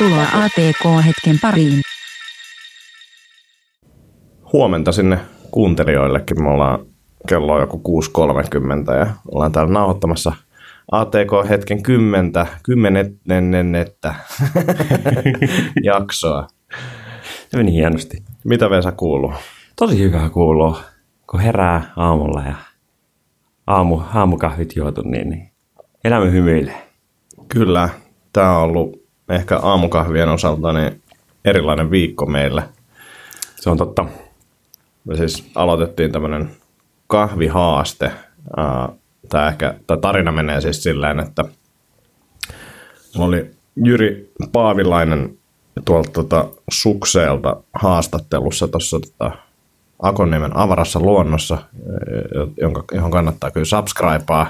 Tervetuloa ATK-hetken pariin. Huomenta sinne kuuntelijoillekin. Me ollaan kello on joku 6.30 ja ollaan täällä nauhoittamassa ATK-hetken kymmentä, kymmenennettä jaksoa. Se meni hienosti. Mitä Vesa kuuluu? Tosi hyvää kuuluu, kun herää aamulla ja aamu, aamukahvit juotu, niin, niin elämä hymyilee. Kyllä, tämä on ollut ehkä aamukahvien osalta niin erilainen viikko meille. Se on totta. Me siis aloitettiin tämmöinen kahvihaaste. Tämä, ehkä, tämä tarina menee siis silleen, että mulla oli Jyri Paavilainen tuolta tuota Sukseelta haastattelussa tuossa tota, Akonniemen avarassa luonnossa, jonka, johon kannattaa kyllä subscribea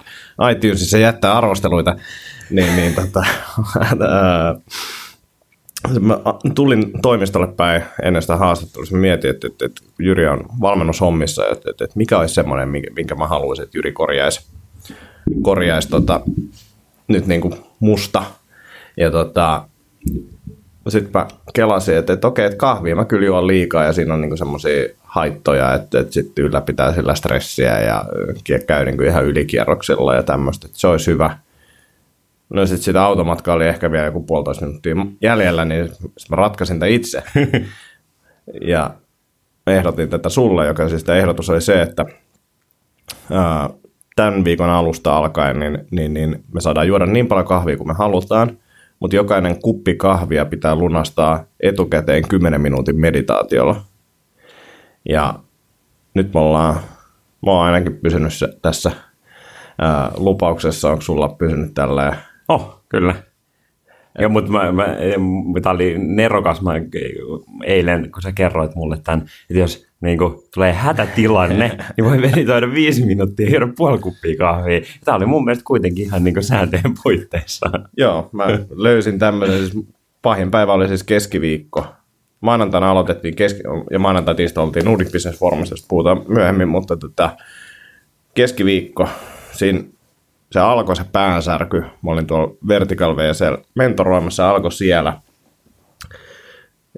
iTunesissa jättää arvosteluita, niin, niin tota, mä tulin toimistolle päin ennen sitä haastattelua, mä mietin, että, että, että Jyri on valmennushommissa, että, että, että mikä olisi semmoinen, minkä mä haluaisin, että Jyri korjaisi, korjaisi tota, nyt niin kuin musta. Ja tota, sitten mä kelasin, että, että okei, että kahvia mä kyllä juon liikaa ja siinä on niin semmoisia haittoja, että, että sitten ylläpitää sillä stressiä ja käy niin kuin ihan ylikierroksilla ja tämmöistä, että se olisi hyvä. No sitten sitä automatkaa oli ehkä vielä joku puolitoista minuuttia jäljellä, niin mä ratkaisin tämän itse. ja ehdotin tätä sulle, joka siis tämä ehdotus oli se, että ää, tämän viikon alusta alkaen niin, niin, niin me saadaan juoda niin paljon kahvia kuin me halutaan, mutta jokainen kuppi kahvia pitää lunastaa etukäteen 10 minuutin meditaatiolla. Ja nyt me ollaan, mä oon ainakin pysynyt tässä ää, lupauksessa, onko sulla pysynyt tällä? Oh, kyllä. Ja, mutta mä, mä, tämä oli nerokas mä eilen, kun sä kerroit mulle tämän, että jos niin kuin, tulee hätätilanne, niin voi meditoida viisi minuuttia ja juoda puoli kuppia kahvia. Tämä oli mun mielestä kuitenkin ihan niin kuin sääntöjen puitteissa. Joo, mä löysin tämmöisen, siis pahin päivä oli siis keskiviikko. Maanantaina aloitettiin keski- ja maanantai tiistai oltiin Nordic Business Forumissa, puhutaan myöhemmin, mutta tota, keskiviikko, siinä se alkoi se päänsärky. Mä olin tuolla Vertical VCL mentoroimassa, alkoi siellä.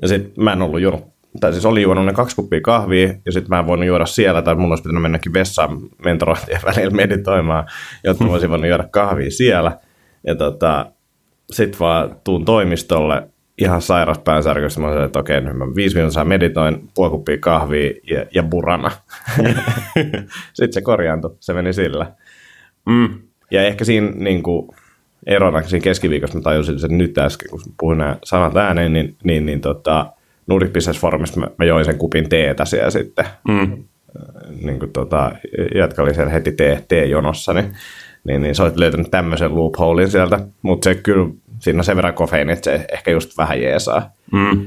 Ja sitten mä en ollut juonut, tai siis oli juonut ne kaksi kuppia kahvia, ja sitten mä en voinut juoda siellä, tai mun olisi pitänyt mennäkin vessaan mentorointien välillä meditoimaan, jotta mä olisin voinut juoda kahvia siellä. Ja tota, sitten vaan tuun toimistolle, ihan sairas päänsärkystä. Mä sanoin, että okei, nyt mä viisi minuuttia meditoin, puoli kuppia kahvia ja, ja burana. sitten se korjaantui, se meni sillä. Mm. Ja ehkä siinä niin kuin, erona siinä keskiviikossa mä tajusin sen nyt äsken, kun puhuin nämä sanat ääneen, niin, niin, niin tota, Nordic Business Forumissa mä, mä, join sen kupin teetä siellä sitten. Mm. Niin kuin, tota, jatka oli siellä heti tee, tee-jonossa, niin, niin, niin sä olet löytänyt tämmöisen loopholein sieltä, mutta se kyllä, siinä on sen verran kofeiini, että se ehkä just vähän jeesaa. Mm.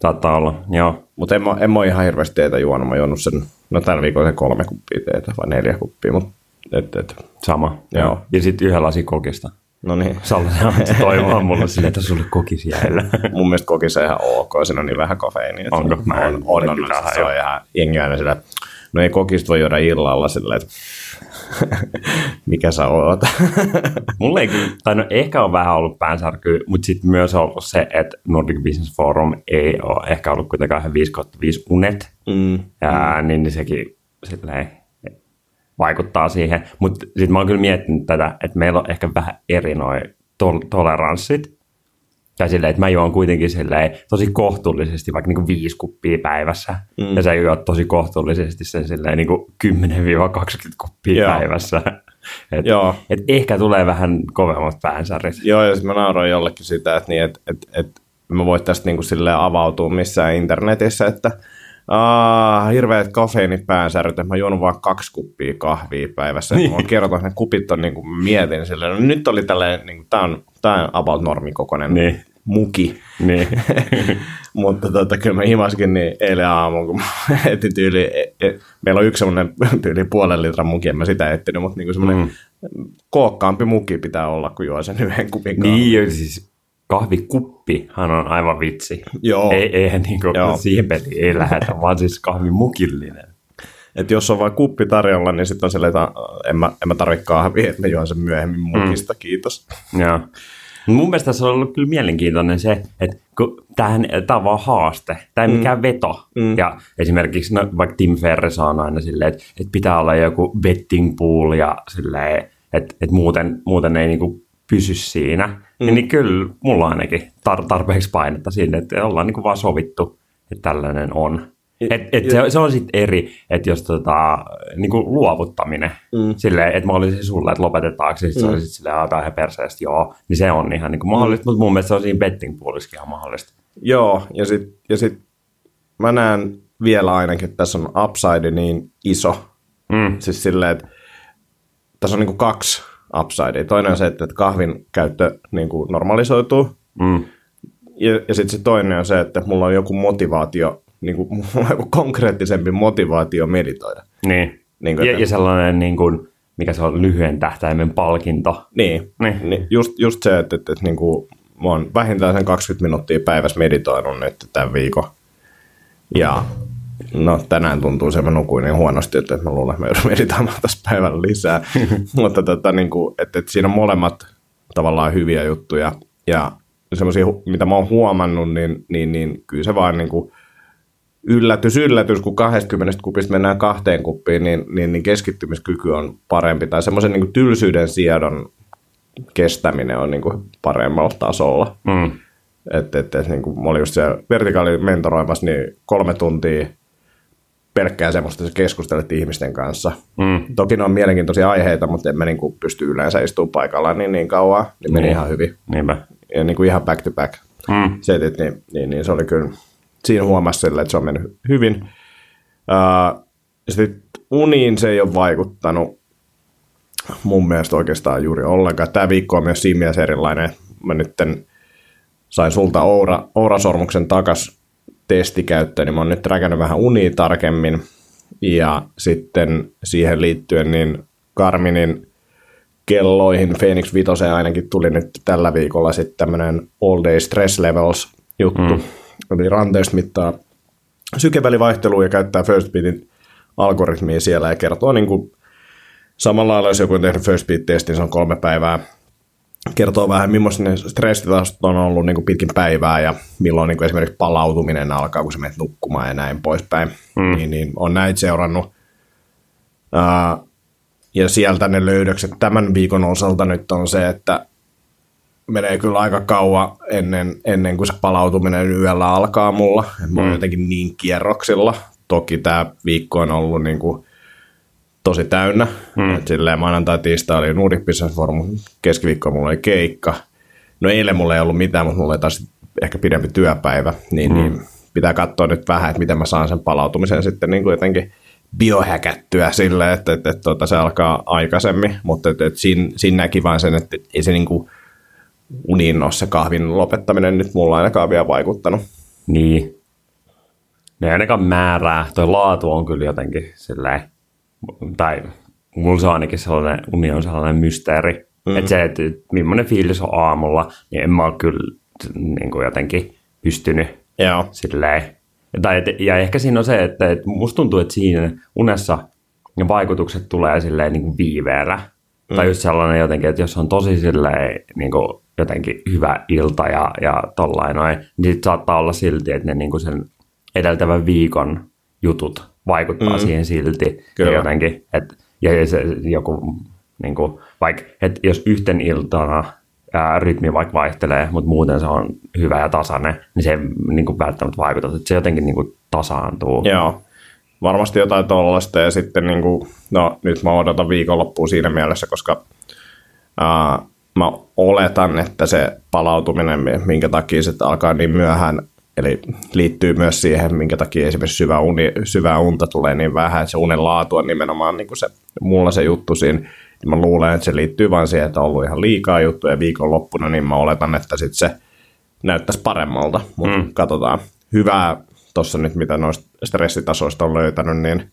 Saattaa olla, joo. Mutta en, en mä ole ihan hirveästi teetä juonut, mä oon juonut sen, no tällä viikolla sen kolme kuppia teetä vai neljä kuppia, mutta et, et. Sama. Joo. Ja sitten yhden lasi kokista. No niin. Salli toivoa mulle sille, että sulle kokis jäällä. Mun mielestä kokis on ihan ok, siinä on niin vähän kofeiinia. Onko? Mä en, on, on, on, on, se on ihan jengi aina sillä, no ei kokista voi juoda illalla silleen, että mikä sä oot. Mulle ei kyllä, tai no ehkä on vähän ollut päänsärky, mutta sitten myös on ollut se, että Nordic Business Forum ei ole ehkä ollut kuitenkaan 5 5 unet, mm. ja, niin, niin sekin silleen, vaikuttaa siihen. Mutta sitten mä oon kyllä miettinyt tätä, että meillä on ehkä vähän eri noin tol- toleranssit. Tai silleen, että mä juon kuitenkin silleen tosi kohtuullisesti vaikka niin kuin viisi kuppia päivässä. Mm. Ja sä juot tosi kohtuullisesti sen silleen niin kuin 10-20 kuppia Joo. päivässä. Et, Joo. Et ehkä tulee vähän kovemmat päänsärit. Joo, ja mä nauroin jollekin sitä, että, niin, että, että, että mä voin tästä niin kuin silleen avautua missään internetissä, että – Ah, hirveät kofeiinipäänsärjyt, että mä juon vaan kaksi kuppia kahvia päivässä. Niin. Mä kerrotaan, että ne kupit on niin kuin mietin silleen, no nyt oli tälleen, niin kuin, tää on, tää on about normikokoinen niin. muki. Niin. Mutta tota, kyllä mä himaskin niin eilen aamuun, kun mä etin tyyli, e, e, meillä on yksi semmoinen tyyli puolen litran muki, en mä sitä etsinyt, mutta niin semmoinen mm. kookkaampi muki pitää olla, kun juo sen yhden kupin kahvia. Niin, siis kahvikuppihan on aivan vitsi. Joo. Ei, eihän niin kuin, Joo. siihen peliin ei lähetä, vaan siis kahvimukillinen. Et jos on vain kuppi tarjolla, niin sitten on silleen, että en mä, en mä tarvitse kahvia, että mä juon sen myöhemmin mukista, mm. kiitos. Joo. Mun mielestä se on ollut kyllä mielenkiintoinen se, että tämähän, tämä on vaan haaste, tämä ei mm. mikään veto. Mm. Ja esimerkiksi no, vaikka Tim Ferriss on aina silleen, että, että pitää olla joku betting pool ja silleen, että, että muuten, muuten ei niinku pysy siinä. Mm. Niin kyllä mulla ainakin tar- tarpeeksi painetta sinne, että ollaan niinku vaan sovittu, että tällainen on. Et, et se, se on sitten eri, että jos tota, niinku luovuttaminen, mm. silleen, että mä olisin sulle, että lopetetaanko, sitten mm. se olisi silleen, että ihan perseestä, joo, niin se on ihan niinku mahdollista, mm. mutta mun mielestä se on siinä betting puolissakin ihan mahdollista. Joo, ja sitten ja sit mä näen vielä ainakin, että tässä on upside niin iso, mm. siis silleen, että tässä on niinku kaksi upsidea. Toinen on se, että kahvin käyttö niinku normalisoituu, mm. ja, ja sitten se toinen on se, että mulla on joku motivaatio niin kuin, mulla on konkreettisempi motivaatio meditoida. Niin. niin kuin, ja, että, ja sellainen, niin kuin, mikä se on, lyhyen tähtäimen palkinto. Niin, niin. niin just, just se, että, että, että niin kuin, mä oon vähintään sen 20 minuuttia päivässä meditoinut nyt tämän viikon. Ja no tänään tuntuu se, että mä nukuin niin huonosti, että mä luulen, että mä joudun meditoimaan tässä päivällä lisää. Mutta tota, niin kuin, että, että siinä on molemmat tavallaan hyviä juttuja. Ja semmoisia, mitä mä oon huomannut, niin, niin, niin kyllä se vaan niin kuin, yllätys, yllätys, kun 20 kupista mennään kahteen kuppiin, niin, niin, niin keskittymiskyky on parempi. Tai semmoisen niin tylsyyden siedon kestäminen on niin kuin paremmalla tasolla. Mm. Että et, et, niin kuin mä olin just siellä vertikaali mentoroimassa, niin kolme tuntia pelkkää semmoista, että keskustelet ihmisten kanssa. Mm. Toki ne on mielenkiintoisia aiheita, mutta en mä niin kuin pysty yleensä istumaan paikalla niin, niin kauan. Niin meni niin. ihan hyvin. Niinpä. Ja niin kuin ihan back to back. Mm. Setit, niin, niin, niin, se oli kyllä siinä huomasi sille, että se on mennyt hyvin. Uh, sitten uniin se ei ole vaikuttanut mun mielestä oikeastaan juuri ollenkaan. Tämä viikko on myös siinä mielessä erilainen. Mä nyt sain sulta Oura, Oura-sormuksen takas testikäyttöön, niin mä oon nyt räkännyt vähän unia tarkemmin. Ja sitten siihen liittyen niin Karminin kelloihin Phoenix 5 ainakin tuli nyt tällä viikolla sitten tämmöinen all day stress levels juttu. Mm eli ranteesta mittaa sykevälivaihtelua ja käyttää First Beatin algoritmia siellä ja kertoo niin kuin, samalla lailla, jos joku on tehnyt First Beat-testin, se on kolme päivää, kertoo vähän, millaista ne stressitasot on ollut niin kuin pitkin päivää ja milloin niin kuin esimerkiksi palautuminen alkaa, kun sä menet nukkumaan ja näin poispäin. Mm. Niin, niin on näitä seurannut. Uh, ja sieltä ne löydökset tämän viikon osalta nyt on se, että menee kyllä aika kauan ennen, ennen kuin se palautuminen yöllä alkaa mulla. Mä oon mm. jotenkin niin kierroksilla. Toki tämä viikko on ollut niin kuin tosi täynnä. Mm. Et silleen maanantai, tiistai oli Nordic Business Forum, keskiviikko mulla oli keikka. No eilen mulla ei ollut mitään, mutta mulla oli taas ehkä pidempi työpäivä. Niin, mm. niin pitää katsoa nyt vähän, että miten mä saan sen palautumisen sitten niin kuin jotenkin biohäkättyä silleen, että, että, että, että tuota, se alkaa aikaisemmin. Mutta että, että siinä, siinä näki vain sen, että ei se niin kuin – uniin ole se kahvin lopettaminen nyt mulla ainakaan vielä vaikuttanut. Niin. Ne ainakaan määrää. Toi laatu on kyllä jotenkin silleen, tai mulla se on ainakin sellainen, uni on sellainen mysteeri. Mm-hmm. Että se, että millainen fiilis on aamulla, niin en mä ole kyllä niin kuin jotenkin pystynyt Joo. silleen. Tai, ja ehkä siinä on se, että, että musta tuntuu, että siinä unessa ne vaikutukset tulee silleen niin kuin viiveellä. Mm. Tai just sellainen jotenkin, että jos on tosi silleen niin kuin jotenkin hyvä ilta ja, ja tollain noin, niin sit saattaa olla silti, että ne niin sen edeltävän viikon jutut vaikuttaa mm. siihen silti. Kyllä. Ja jotenkin, että ja se, joku, niin kuin, vaikka, että jos yhten iltana ää, rytmi vaikka vaihtelee, mutta muuten se on hyvä ja tasainen, niin se ei niin kuin välttämättä vaikuta, että se jotenkin niin kuin tasaantuu. Joo, varmasti jotain tuollaista ja sitten niin kuin, no nyt mä odotan viikonloppuun siinä mielessä, koska ää, mä oletan, että se palautuminen, minkä takia se alkaa niin myöhään, eli liittyy myös siihen, minkä takia esimerkiksi syvä, uni, syvä unta tulee niin vähän, että se unen laatu on nimenomaan niin kuin se, mulla se juttu siinä, niin mä luulen, että se liittyy vain siihen, että on ollut ihan liikaa juttuja viikonloppuna, niin mä oletan, että sitten se näyttäisi paremmalta, mutta mm. katsotaan. Hyvää tuossa nyt, mitä noista stressitasoista on löytänyt, niin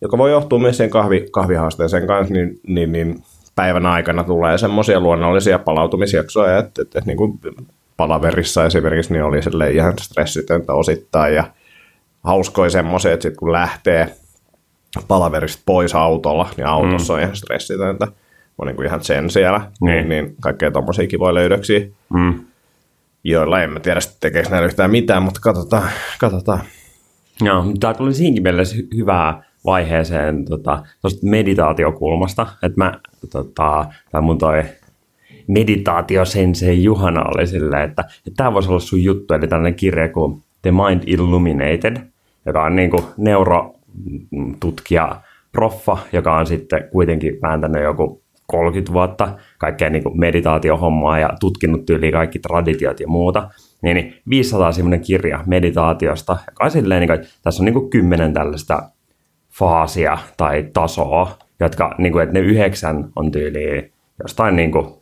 joka voi johtua myös sen kahvi, kahvihaasteeseen kanssa, niin, niin, niin päivän aikana tulee semmoisia luonnollisia palautumisjaksoja, että, että, että niin kuin palaverissa esimerkiksi niin oli sille ihan stressitöntä osittain ja hauskoja semmoisia, että sitten kun lähtee palaverista pois autolla, niin autossa mm. on ihan stressitöntä. On niin kuin ihan sen siellä, niin, niin kaikkea tommosia kivoja löydöksiä. Mm. joilla en mä tiedä tekeekö näillä yhtään mitään, mutta katsotaan. katsotaan. Mutta tämä tuli siinkin mielessä hy- hyvää vaiheeseen tota, meditaatiokulmasta, että mä, tota, tai mun toi meditaatiosensei Juhana oli silleen, että, että tämä voisi olla sun juttu, eli tällainen kirja kuin The Mind Illuminated, joka on niin kuin neurotutkija proffa, joka on sitten kuitenkin vääntänyt joku 30 vuotta kaikkea niin kuin meditaatiohommaa ja tutkinut tyyliin kaikki traditiot ja muuta. Niin, niin 500 semmoinen kirja meditaatiosta, joka on silleen, niin kuin, että tässä on niin kuin kymmenen tällaista faasia tai tasoa, jotka, niin kuin, että ne yhdeksän on tyyliin jostain niin kuin,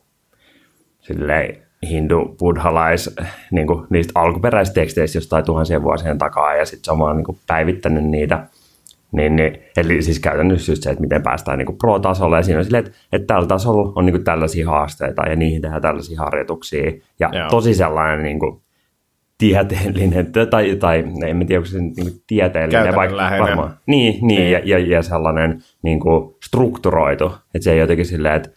silleen, hindu, buddhalais, niin kuin, niistä alkuperäisteksteistä jostain tuhansien vuosien takaa, ja sitten se on vaan niin kuin, päivittänyt niitä. Niin, niin, eli siis käytännössä just se, että miten päästään niin pro-tasolle, ja siinä on silleen, että, että tällä tasolla on niin kuin, tällaisia haasteita, ja niihin tehdään tällaisia harjoituksia, ja Joo. tosi sellainen niin kuin, tieteellinen, tai, tai en mä tiedä, onko se niin kuin tieteellinen, Käytännönläheinen. varmaan. Niin, niin ja, ja, ja sellainen niin kuin strukturoitu, että se ei jotenkin silleen, että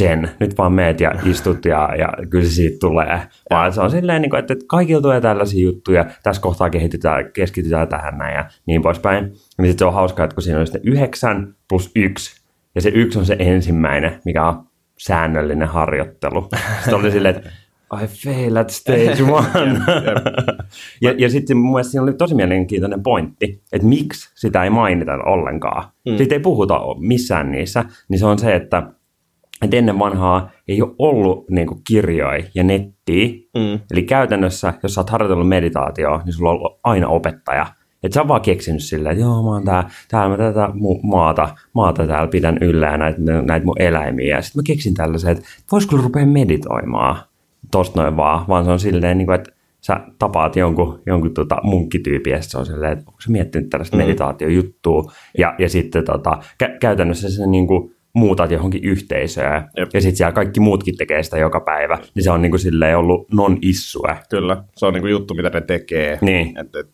Jen, nyt vaan meet ja istut ja, ja kyllä se siitä tulee. Vaan se on silleen, niin kuin, että, kaikilla tulee tällaisia juttuja, tässä kohtaa kehitytään, keskitytään tähän näin ja niin poispäin. Niin sitten se on hauskaa, että kun siinä on sitten yhdeksän plus yksi, ja se yksi on se ensimmäinen, mikä on säännöllinen harjoittelu. Sitten oli silleen, että I fail at stage one. ja, ja sitten mun mielestä siinä oli tosi mielenkiintoinen pointti, että miksi sitä ei mainita ollenkaan. Mm. Siitä ei puhuta missään niissä, niin se on se, että, että ennen vanhaa ei ole ollut niin kuin, kirjoja ja nettiä. Mm. Eli käytännössä, jos sä oot harjoitellut meditaatioa, niin sulla on ollut aina opettaja. Että sä oot vaan keksinyt silleen, että joo, mä oon tää, täällä mä tätä maata, maata täällä pidän yllä ja näitä, näitä mun eläimiä. Ja sitten mä keksin tällaisen, että voisiko rupea meditoimaan tosta noin vaan, vaan se on silleen, niin kuin, että sä tapaat jonkun, jonkun tota munkkityypin ja se on silleen, että onko se miettinyt tällaista mm. meditaatiojuttua. Ja, ja sitten tota, kä- käytännössä se niin kuin, muutat johonkin yhteisöön Jep. ja sitten siellä kaikki muutkin tekee sitä joka päivä, niin se on niin kuin silleen ollut non-issue. Kyllä, se on niinku juttu, mitä ne tekee. Niin. Et, et,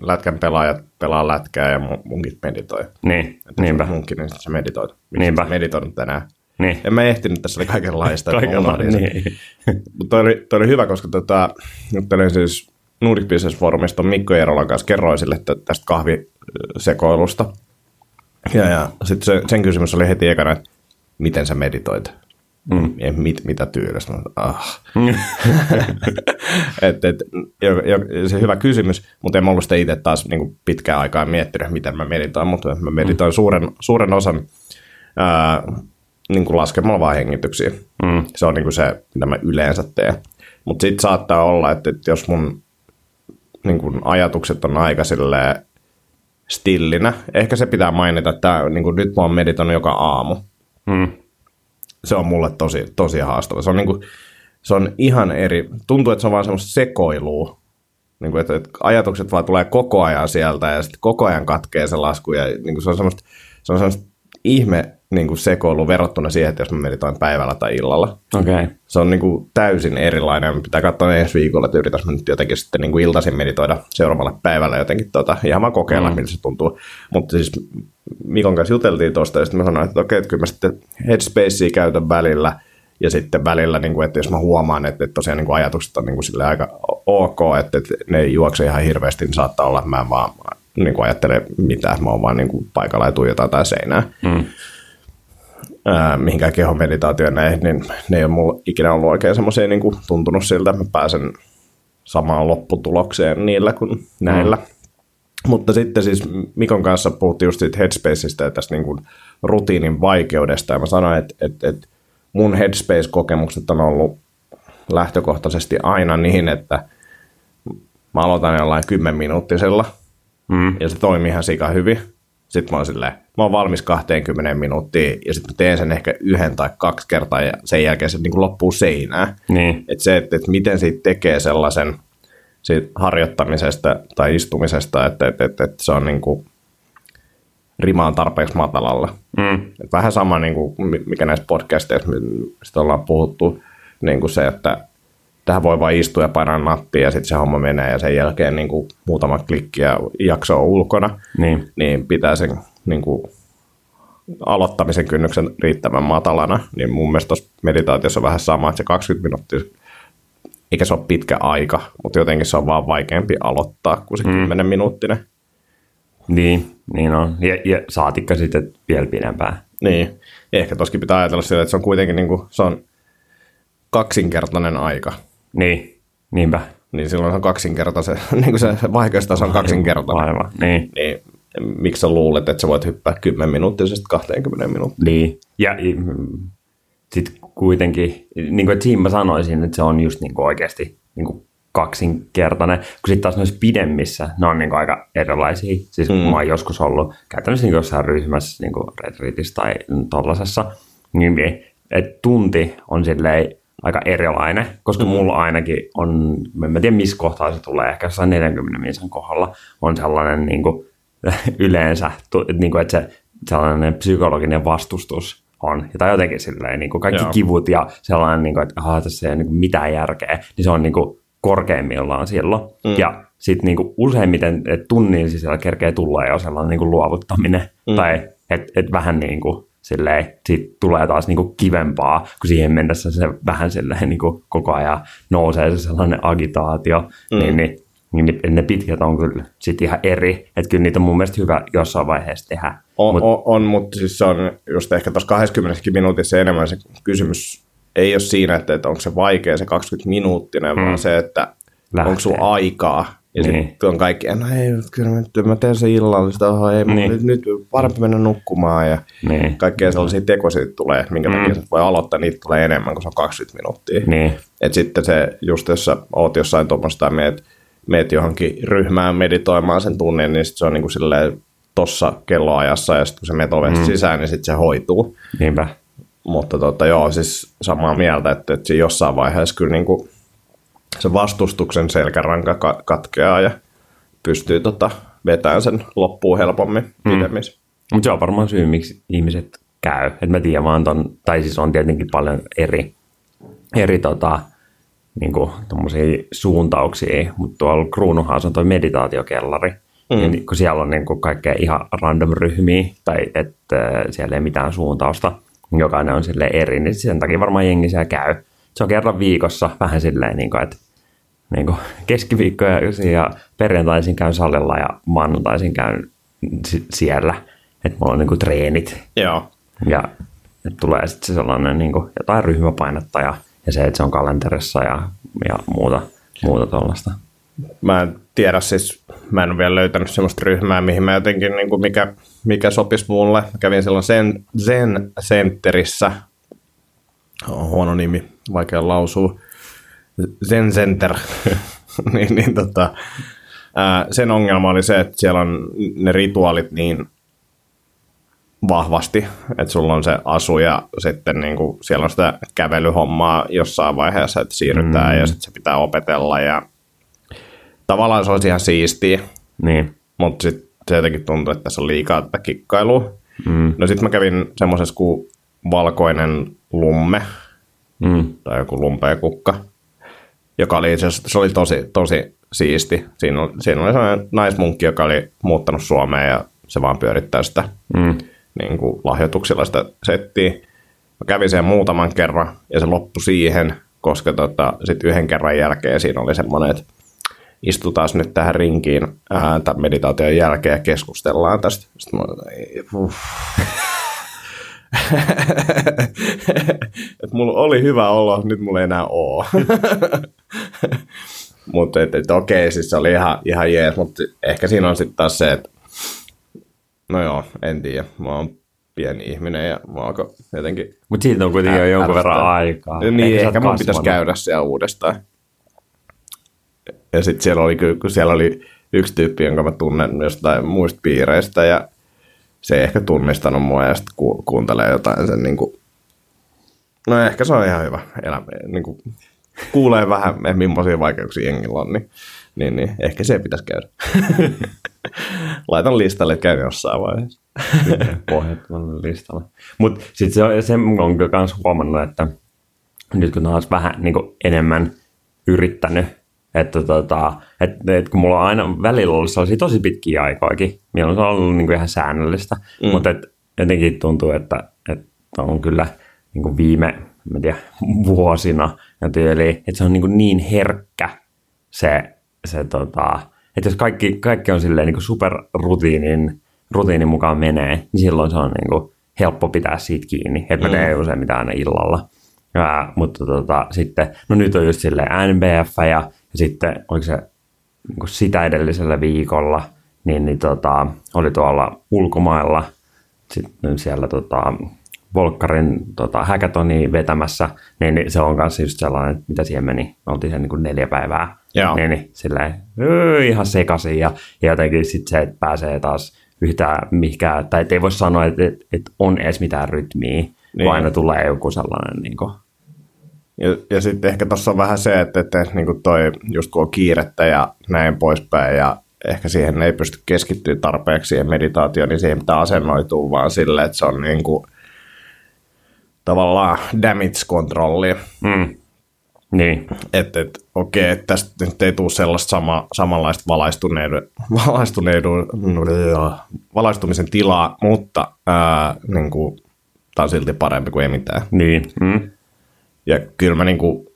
lätkän pelaajat pelaa lätkää ja mun- munkit meditoi. Niin, Että niinpä. munkki, niin sit sä meditoit. Miksi Niinpä. sä meditoinut tänään? Niin. En mä ehtinyt, tässä oli kaikenlaista. sen. niin. Mutta toi oli, toi oli hyvä, koska tota, juttelin siis Nordic Business Forumista Mikko Eerolan kanssa, kerroin sille tä- tästä kahvisekoilusta. Ja, ja sitten se, sen kysymys oli heti ekana, että miten sä meditoit? Mm. Ja mit, mitä tyylistä? Ah. et, et, jo, jo, se hyvä kysymys, mutta en mä ollut sitä itse taas niin pitkään aikaa miettinyt, miten mä meditoin, mutta mä meditoin mm. suuren, suuren osan ää, niin kuin laskemalla vaan hengityksiä. Mm. Se on niin kuin se, mitä mä yleensä teen. Mutta sitten saattaa olla, että, että jos mun niin kuin ajatukset on aika silleen stillinä, ehkä se pitää mainita, että niin kuin nyt mä oon meditoinut joka aamu. Mm. Se on mulle tosi, tosi haastava. Se on, niin kuin, se on ihan eri, tuntuu, että se on vaan semmoista sekoilua. Niin kuin, että, että ajatukset vaan tulee koko ajan sieltä ja sitten koko ajan katkee se lasku. Ja niin kuin se on semmoista, se on semmoista ihme niin kuin sekoilu verrattuna siihen, että jos mä meditoin päivällä tai illalla. Okay. Se on niin kuin täysin erilainen. Pitää katsoa ensi viikolla, että yritäis mä nyt jotenkin sitten niin kuin iltaisin meditoida seuraavalla päivällä jotenkin tota, ihan vaan kokeilla, mm. miltä se tuntuu. Mutta siis Mikon kanssa juteltiin tuosta ja sitten mä sanoin, että okei, että kyllä mä sitten headspacea käytän välillä ja sitten välillä, niin kuin, että jos mä huomaan, että, että tosiaan niin kuin ajatukset on niin kuin silleen aika ok, että, että ne ei juokse ihan hirveästi, niin saattaa olla, että mä vaan niin kuin ajattele mitään, mä oon vaan niin kuin paikalla ja tuijotan tai seinää. Mm. Ää, mihinkään kehon meditaatioon näihin, niin ne ei ole mulla ikinä ollut oikein semmoisia niin kuin tuntunut siltä, että mä pääsen samaan lopputulokseen niillä kuin näillä. Mm. Mutta sitten siis Mikon kanssa puhuttiin just siitä Headspaceista ja tästä niin kuin rutiinin vaikeudesta. Ja mä sanoin, että, että, että mun Headspace-kokemukset on ollut lähtökohtaisesti aina niin, että mä aloitan jollain 10 minuuttisella Mm. ja se toimii ihan sika hyvin. Sitten mä oon silleen, mä oon valmis 20 minuuttiin ja sitten mä teen sen ehkä yhden tai kaksi kertaa ja sen jälkeen se niin loppuu seinään. Niin. Että se, että, että miten siitä tekee sellaisen siitä harjoittamisesta tai istumisesta, että, että, että, että se on niin kuin rimaan tarpeeksi matalalla. Mm. Vähän sama, niin kuin, mikä näissä podcasteissa mistä ollaan puhuttu, niin kuin se, että tähän voi vain istua ja painaa nappia ja sitten se homma menee ja sen jälkeen niin kuin muutama klikki ja jakso on ulkona, Niin. niin pitää sen niin kuin, aloittamisen kynnyksen riittävän matalana. Niin mun mielestä tuossa meditaatiossa on vähän sama, että se 20 minuuttia eikä se ole pitkä aika, mutta jotenkin se on vaan vaikeampi aloittaa kuin se mm. 10 minuuttinen. Niin, niin on. Ja, ja saatikka sitten vielä pidempään. Niin, ehkä toskin pitää ajatella sillä, että se on kuitenkin niin kuin, se on kaksinkertainen aika. Niin, niinpä. Niin silloin se on kaksinkertainen, niin kuin se, vaikeustaso on kaksinkertainen. Aivan, niin. Niin, miksi sä luulet, että sä voit hyppää 10 minuuttisesta 20 minuuttia? Niin, ja sitten kuitenkin, niin kuin, että siinä mä sanoisin, että se on just niin kuin oikeasti niin kuin kaksinkertainen, kun sitten taas noissa pidemmissä, ne on niin kuin aika erilaisia. Siis mm. mä oon joskus ollut käytännössä niin jossain ryhmässä, niin kuin retriitissä tai tollasessa, niin että tunti on silleen aika erilainen, koska mm. mulla ainakin on, en tiedä missä kohtaa se tulee, ehkä jossain 40 minuutin kohdalla on sellainen niin kuin, yleensä, niin kuin, että se sellainen psykologinen vastustus on. Tai jotenkin silleen, niin kuin kaikki Joo. kivut ja sellainen, niin kuin, että aha, tässä ei ole niin mitään järkeä, niin se on niin kuin korkeimmillaan silloin. Mm. Ja sitten niin useimmiten tunnin sisällä kerkee tulla jo sellainen niin kuin luovuttaminen. Mm. Tai että et vähän niin kuin silleen, siitä tulee taas niin kuin kivempaa, kun siihen mennessä se vähän silleen niin kuin koko ajan nousee se sellainen agitaatio. Mm. Niin, niin niin ne pitkät on kyllä sitten ihan eri. Että kyllä niitä on mun mielestä hyvä jossain vaiheessa tehdä. On, Mut, on, on mutta siis se on just ehkä tuossa 20 minuutissa enemmän se kysymys ei ole siinä, että, että onko se vaikea se 20 minuuttinen, mm. vaan se, että Lähtee. onko sulla aikaa. Ja niin. sitten on kaikki, no ei, kyllä mä, mä teen se illallista, oh, ei, niin. nyt, nyt parempi mennä nukkumaan ja niin. kaikkea sellaisia tekoisia tulee, minkä mm. takia voi aloittaa, niitä tulee enemmän, kuin se on 20 minuuttia. Niin. Et sitten se, just jos sä oot jossain tuommoista, meet, meet johonkin ryhmään meditoimaan sen tunnin, niin sit se on niin kuin silleen tossa kelloajassa ja sitten kun se meet ovesta mm. sisään, niin sitten se hoituu. Niinpä. Mutta tota, joo, siis samaa mieltä, että, että jossain vaiheessa kyllä niin kuin se vastustuksen selkäranka katkeaa ja pystyy tota, vetämään sen loppuun helpommin mm. pidemmissä. Mutta se on varmaan syy, miksi ihmiset käy. Et mä tiedän vaan ton, tai siis on tietenkin paljon eri, eri tota, niinku, suuntauksia, mutta tuolla Kruunuhaassa on tuo meditaatiokellari, mm. niin, kun siellä on niinku kaikkea ihan random ryhmiä, tai että siellä ei mitään suuntausta, jokainen on sille eri, niin sen takia varmaan jengi siellä käy. Se on kerran viikossa vähän silleen, niin kuin, että niin kuin keskiviikkoja ja perjantaisin käyn salilla ja maanantaisin käyn siellä. Että mulla on niin kuin treenit. Joo. Ja että tulee sitten sellainen niin kuin jotain ryhmäpainetta ja, ja se, että se on kalenterissa ja, ja muuta, muuta tuollaista. Mä en tiedä siis, mä en ole vielä löytänyt sellaista ryhmää, mihin mä jotenkin, niin kuin mikä, mikä sopisi mulle. Mä kävin silloin Zen, Zen Centerissä, on huono nimi, vaikea lausua, Zen Center, niin, niin tota, ää, sen ongelma oli se, että siellä on ne rituaalit niin vahvasti, että sulla on se asu ja sitten niin kuin, siellä on sitä kävelyhommaa jossain vaiheessa, että siirrytään mm. ja sitten se pitää opetella ja tavallaan se olisi ihan siistiä, niin. mutta sitten se jotenkin tuntuu, että tässä on liikaa tätä kikkailua. Mm. No sitten mä kävin semmoisessa kuin valkoinen lumme mm. tai joku lumpeekukka, joka oli se, se oli tosi, tosi siisti. Siinä, oli, siinä oli sellainen naismunkki, joka oli muuttanut Suomeen ja se vaan pyörittää sitä mm. niin kuin lahjoituksilla sitä settiä. Mä kävin sen muutaman kerran ja se loppui siihen, koska tota, sitten yhden kerran jälkeen siinä oli semmoinen, että istutaan nyt tähän rinkiin ää, tämän meditaation jälkeen ja keskustellaan tästä. Sitten mä, et mulla oli hyvä olo, nyt mulla ei enää oo. mutta et, et, okei, siis se oli ihan, ihan jees, mutta ehkä siinä on sitten taas se, että no joo, en tiedä, mä oon pieni ihminen ja mä alkoi jotenkin... Mutta siitä on kuitenkin jo jonkun verran aikaa. Niin, ehkä, ehkä mun pitäisi käydä siellä uudestaan. Ja sitten siellä oli, kun siellä oli yksi tyyppi, jonka mä tunnen jostain muista piireistä ja se ei ehkä tunnistanut mua ja sitten ku, kuuntelee jotain sen niin kuin, no ehkä se on ihan hyvä elämä, niin kuin, kuulee vähän, millaisia vaikeuksia jengillä on, niin, niin, niin ehkä se pitäisi käydä. Laitan listalle, että käyn jossain vaiheessa. Pohjattomalle listalle. Mutta sitten se, se on myös huomannut, että nyt kun taas vähän niin enemmän yrittänyt että tota, et, et kun mulla on aina välillä ollut sellaisia tosi pitkiä aikoikin, milloin se on ollut niin kuin ihan säännöllistä, mm. mutta et, jotenkin tuntuu, että, että on kyllä niin kuin viime, mä tiedä, vuosina. Ja tyyli, että se on niin, niin herkkä se, se tota, että jos kaikki, kaikki on silleen niin superrutiinin rutiinin mukaan menee, niin silloin se on niin kuin helppo pitää siitä kiinni. Että mä teen mm. usein mitään aina illalla. Ja, mutta tota, sitten, no nyt on just silleen NBF ja, ja sitten oliko se niin sitä edellisellä viikolla, niin, niin tota, oli tuolla ulkomailla sitten siellä tota, Volkkarin tota, hackathoni vetämässä, niin, niin se on kanssa just sellainen, mitä siihen meni. Me oltiin sen niin kuin neljä päivää. Joo. Niin, niin silleen, öö, ihan sekaisin ja, ja jotenkin sitten se, että pääsee taas yhtään mihinkään, tai ei voi sanoa, että, että, että on edes mitään rytmiä, niin. vaan aina tulee joku sellainen niin kuin, ja, ja sitten ehkä tuossa on vähän se, että, että niin kuin toi, just kun on kiirettä ja näin poispäin, ja ehkä siihen ei pysty keskittyä tarpeeksi siihen meditaatioon, niin siihen pitää asennoitua vaan sille, että se on niin kuin, tavallaan damage-kontrolli. Mm. Niin. Että et, okei, että tästä nyt ei tule sellaista sama, samanlaista valaistuneiden, valaistuneiden, valaistumisen tilaa, mutta ää, niin kuin, tämä on silti parempi kuin ei mitään. Niin. Mm. Ja kyllä mä niin kuin,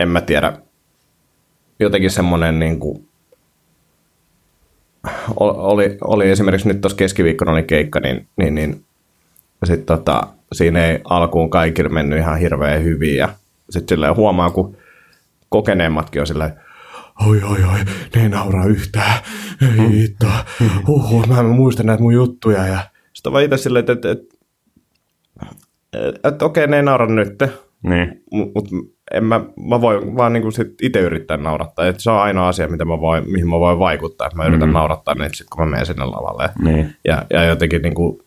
en mä tiedä, jotenkin semmoinen niin kuin, oli, oli esimerkiksi nyt tuossa keskiviikkona oli keikka, niin, niin, niin sitten tota, siinä ei alkuun kaikille mennyt ihan hirveän hyvin ja sitten silleen huomaa, kun kokeneemmatkin on silleen, oi oi oi, ne ei nauraa yhtään, ei hitto, huhu, mä en muista näitä mun juttuja ja sitten vaan itse silleen, että, että, että, että, että okei, ne ei naura nyt, niin. mutta en mä, mä voin vaan niinku sit itse yrittää naurattaa. Et se on ainoa asia, mitä mä voin, mihin mä voin vaikuttaa, mä yritän mm. naurattaa ne sit, kun mä menen sinne lavalle. Niin. Ja, ja jotenkin niinku,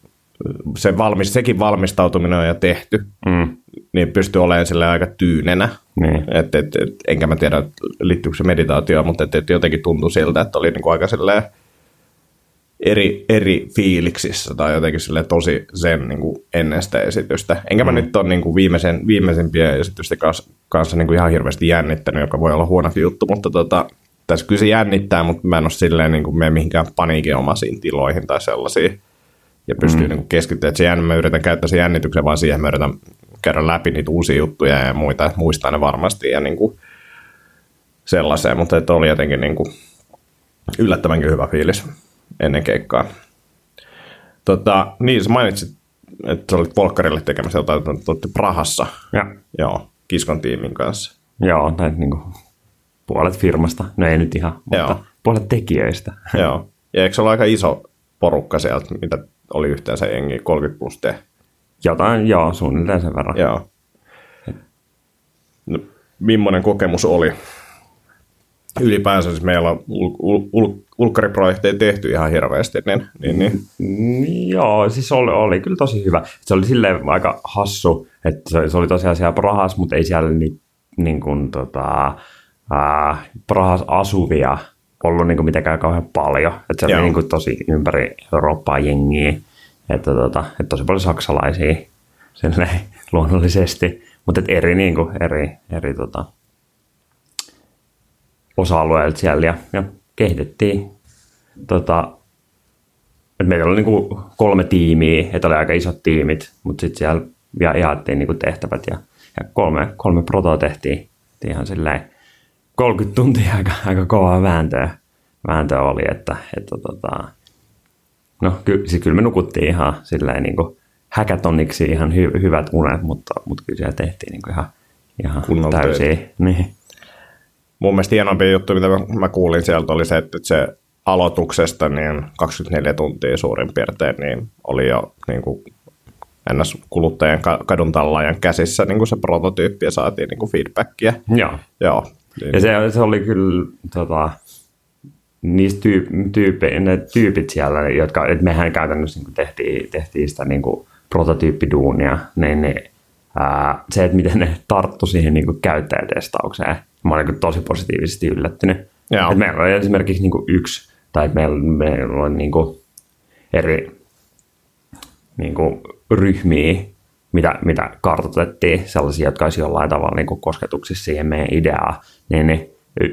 se valmis, sekin valmistautuminen on jo tehty, mm. niin pystyy olemaan sille aika tyynenä. Niin. Et, et, et, enkä mä tiedä, liittyykö se meditaatioon, mutta et, et jotenkin tuntui siltä, että oli niinku aika silleen, eri, eri fiiliksissä tai jotenkin sille tosi sen niin kuin ennen sitä esitystä. Enkä mä mm. nyt ole niin kuin viimeisen, viimeisimpien esitysten kanssa, kanssa niin kuin ihan hirveästi jännittänyt, joka voi olla huono juttu, mutta tota, tässä kyllä se jännittää, mutta mä en ole silleen niin kuin mene mihinkään paniikinomaisiin tiloihin tai sellaisiin ja pystyy mm. niin keskittymään. Se jänn, mä yritän käyttää sen jännityksen vaan siihen, mä yritän käydä läpi niitä uusia juttuja ja muita, että muistaa ne varmasti ja niin kuin sellaiseen, mutta että oli jotenkin niin kuin yllättävänkin hyvä fiilis ennen keikkaa. Tota, niin, sä mainitsit, että sä olit Volkkarille tekemässä jotain, että Prahassa. Ja. Joo, Kiskon tiimin kanssa. Joo, tai niin kuin puolet firmasta. No ei nyt ihan, mutta Joo. puolet tekijöistä. Joo. Ja eikö se ole aika iso porukka sieltä, mitä oli yhteensä jengi, 30 plus te? Jotain, joo, suunnilleen sen verran. Joo. No, millainen kokemus oli ylipäänsä siis meillä on ul- ul- ul- ulkkariprojekteja tehty ihan hirveästi. Niin, niin, niin. Mm, joo, siis oli, oli kyllä tosi hyvä. Se oli silleen aika hassu, että se, se oli tosiaan siellä Prahas, mutta ei siellä niin, niin kuin, tota, äh, Prahas asuvia ollut niin kuin mitenkään kauhean paljon. Että se oli niin kuin tosi ympäri Eurooppaa jengiä, että, tota, että tosi paljon saksalaisia silleen, luonnollisesti, mutta eri, niin kuin, eri, eri tota, osa-alueelta siellä ja, ja kehitettiin. Tota, et meillä oli niinku kolme tiimiä, että oli aika isot tiimit, mutta sitten siellä ja jaettiin niinku tehtävät ja, ja kolme, kolme protoa tehtiin. Ihan silleen 30 tuntia aika, aika kovaa vääntöä, vääntöä oli, että, että tota, no ky, siis kyllä me nukuttiin ihan silleen niinku häkätonniksi ihan hy, hyvät unet, mutta, mutta kyllä siellä tehtiin niinku ihan, ihan täysiä. Niin mun mielestä hienompi juttu, mitä mä kuulin sieltä, oli se, että se aloituksesta niin 24 tuntia suurin piirtein niin oli jo niin kuin ennäs kuluttajien kadun tallaajan käsissä niin kuin se prototyyppi ja saatiin niin kuin feedbackia. Joo. Joo. Ja se, se oli kyllä tota, niistä tyyp, tyyppi, ne tyypit siellä, jotka, että mehän käytännössä niin tehtiin, tehtiin sitä niin kuin prototyyppiduunia, niin, niin ää, se, että miten ne tarttu siihen niin kuin käyttäjätestaukseen, mä olin niin tosi positiivisesti yllättynyt. Et meillä oli esimerkiksi niin yksi, tai meillä, meillä oli niin eri niin ryhmiä, mitä, mitä kartoitettiin, sellaisia, jotka olisi jollain tavalla niin kosketuksissa siihen meidän ideaa, niin, niin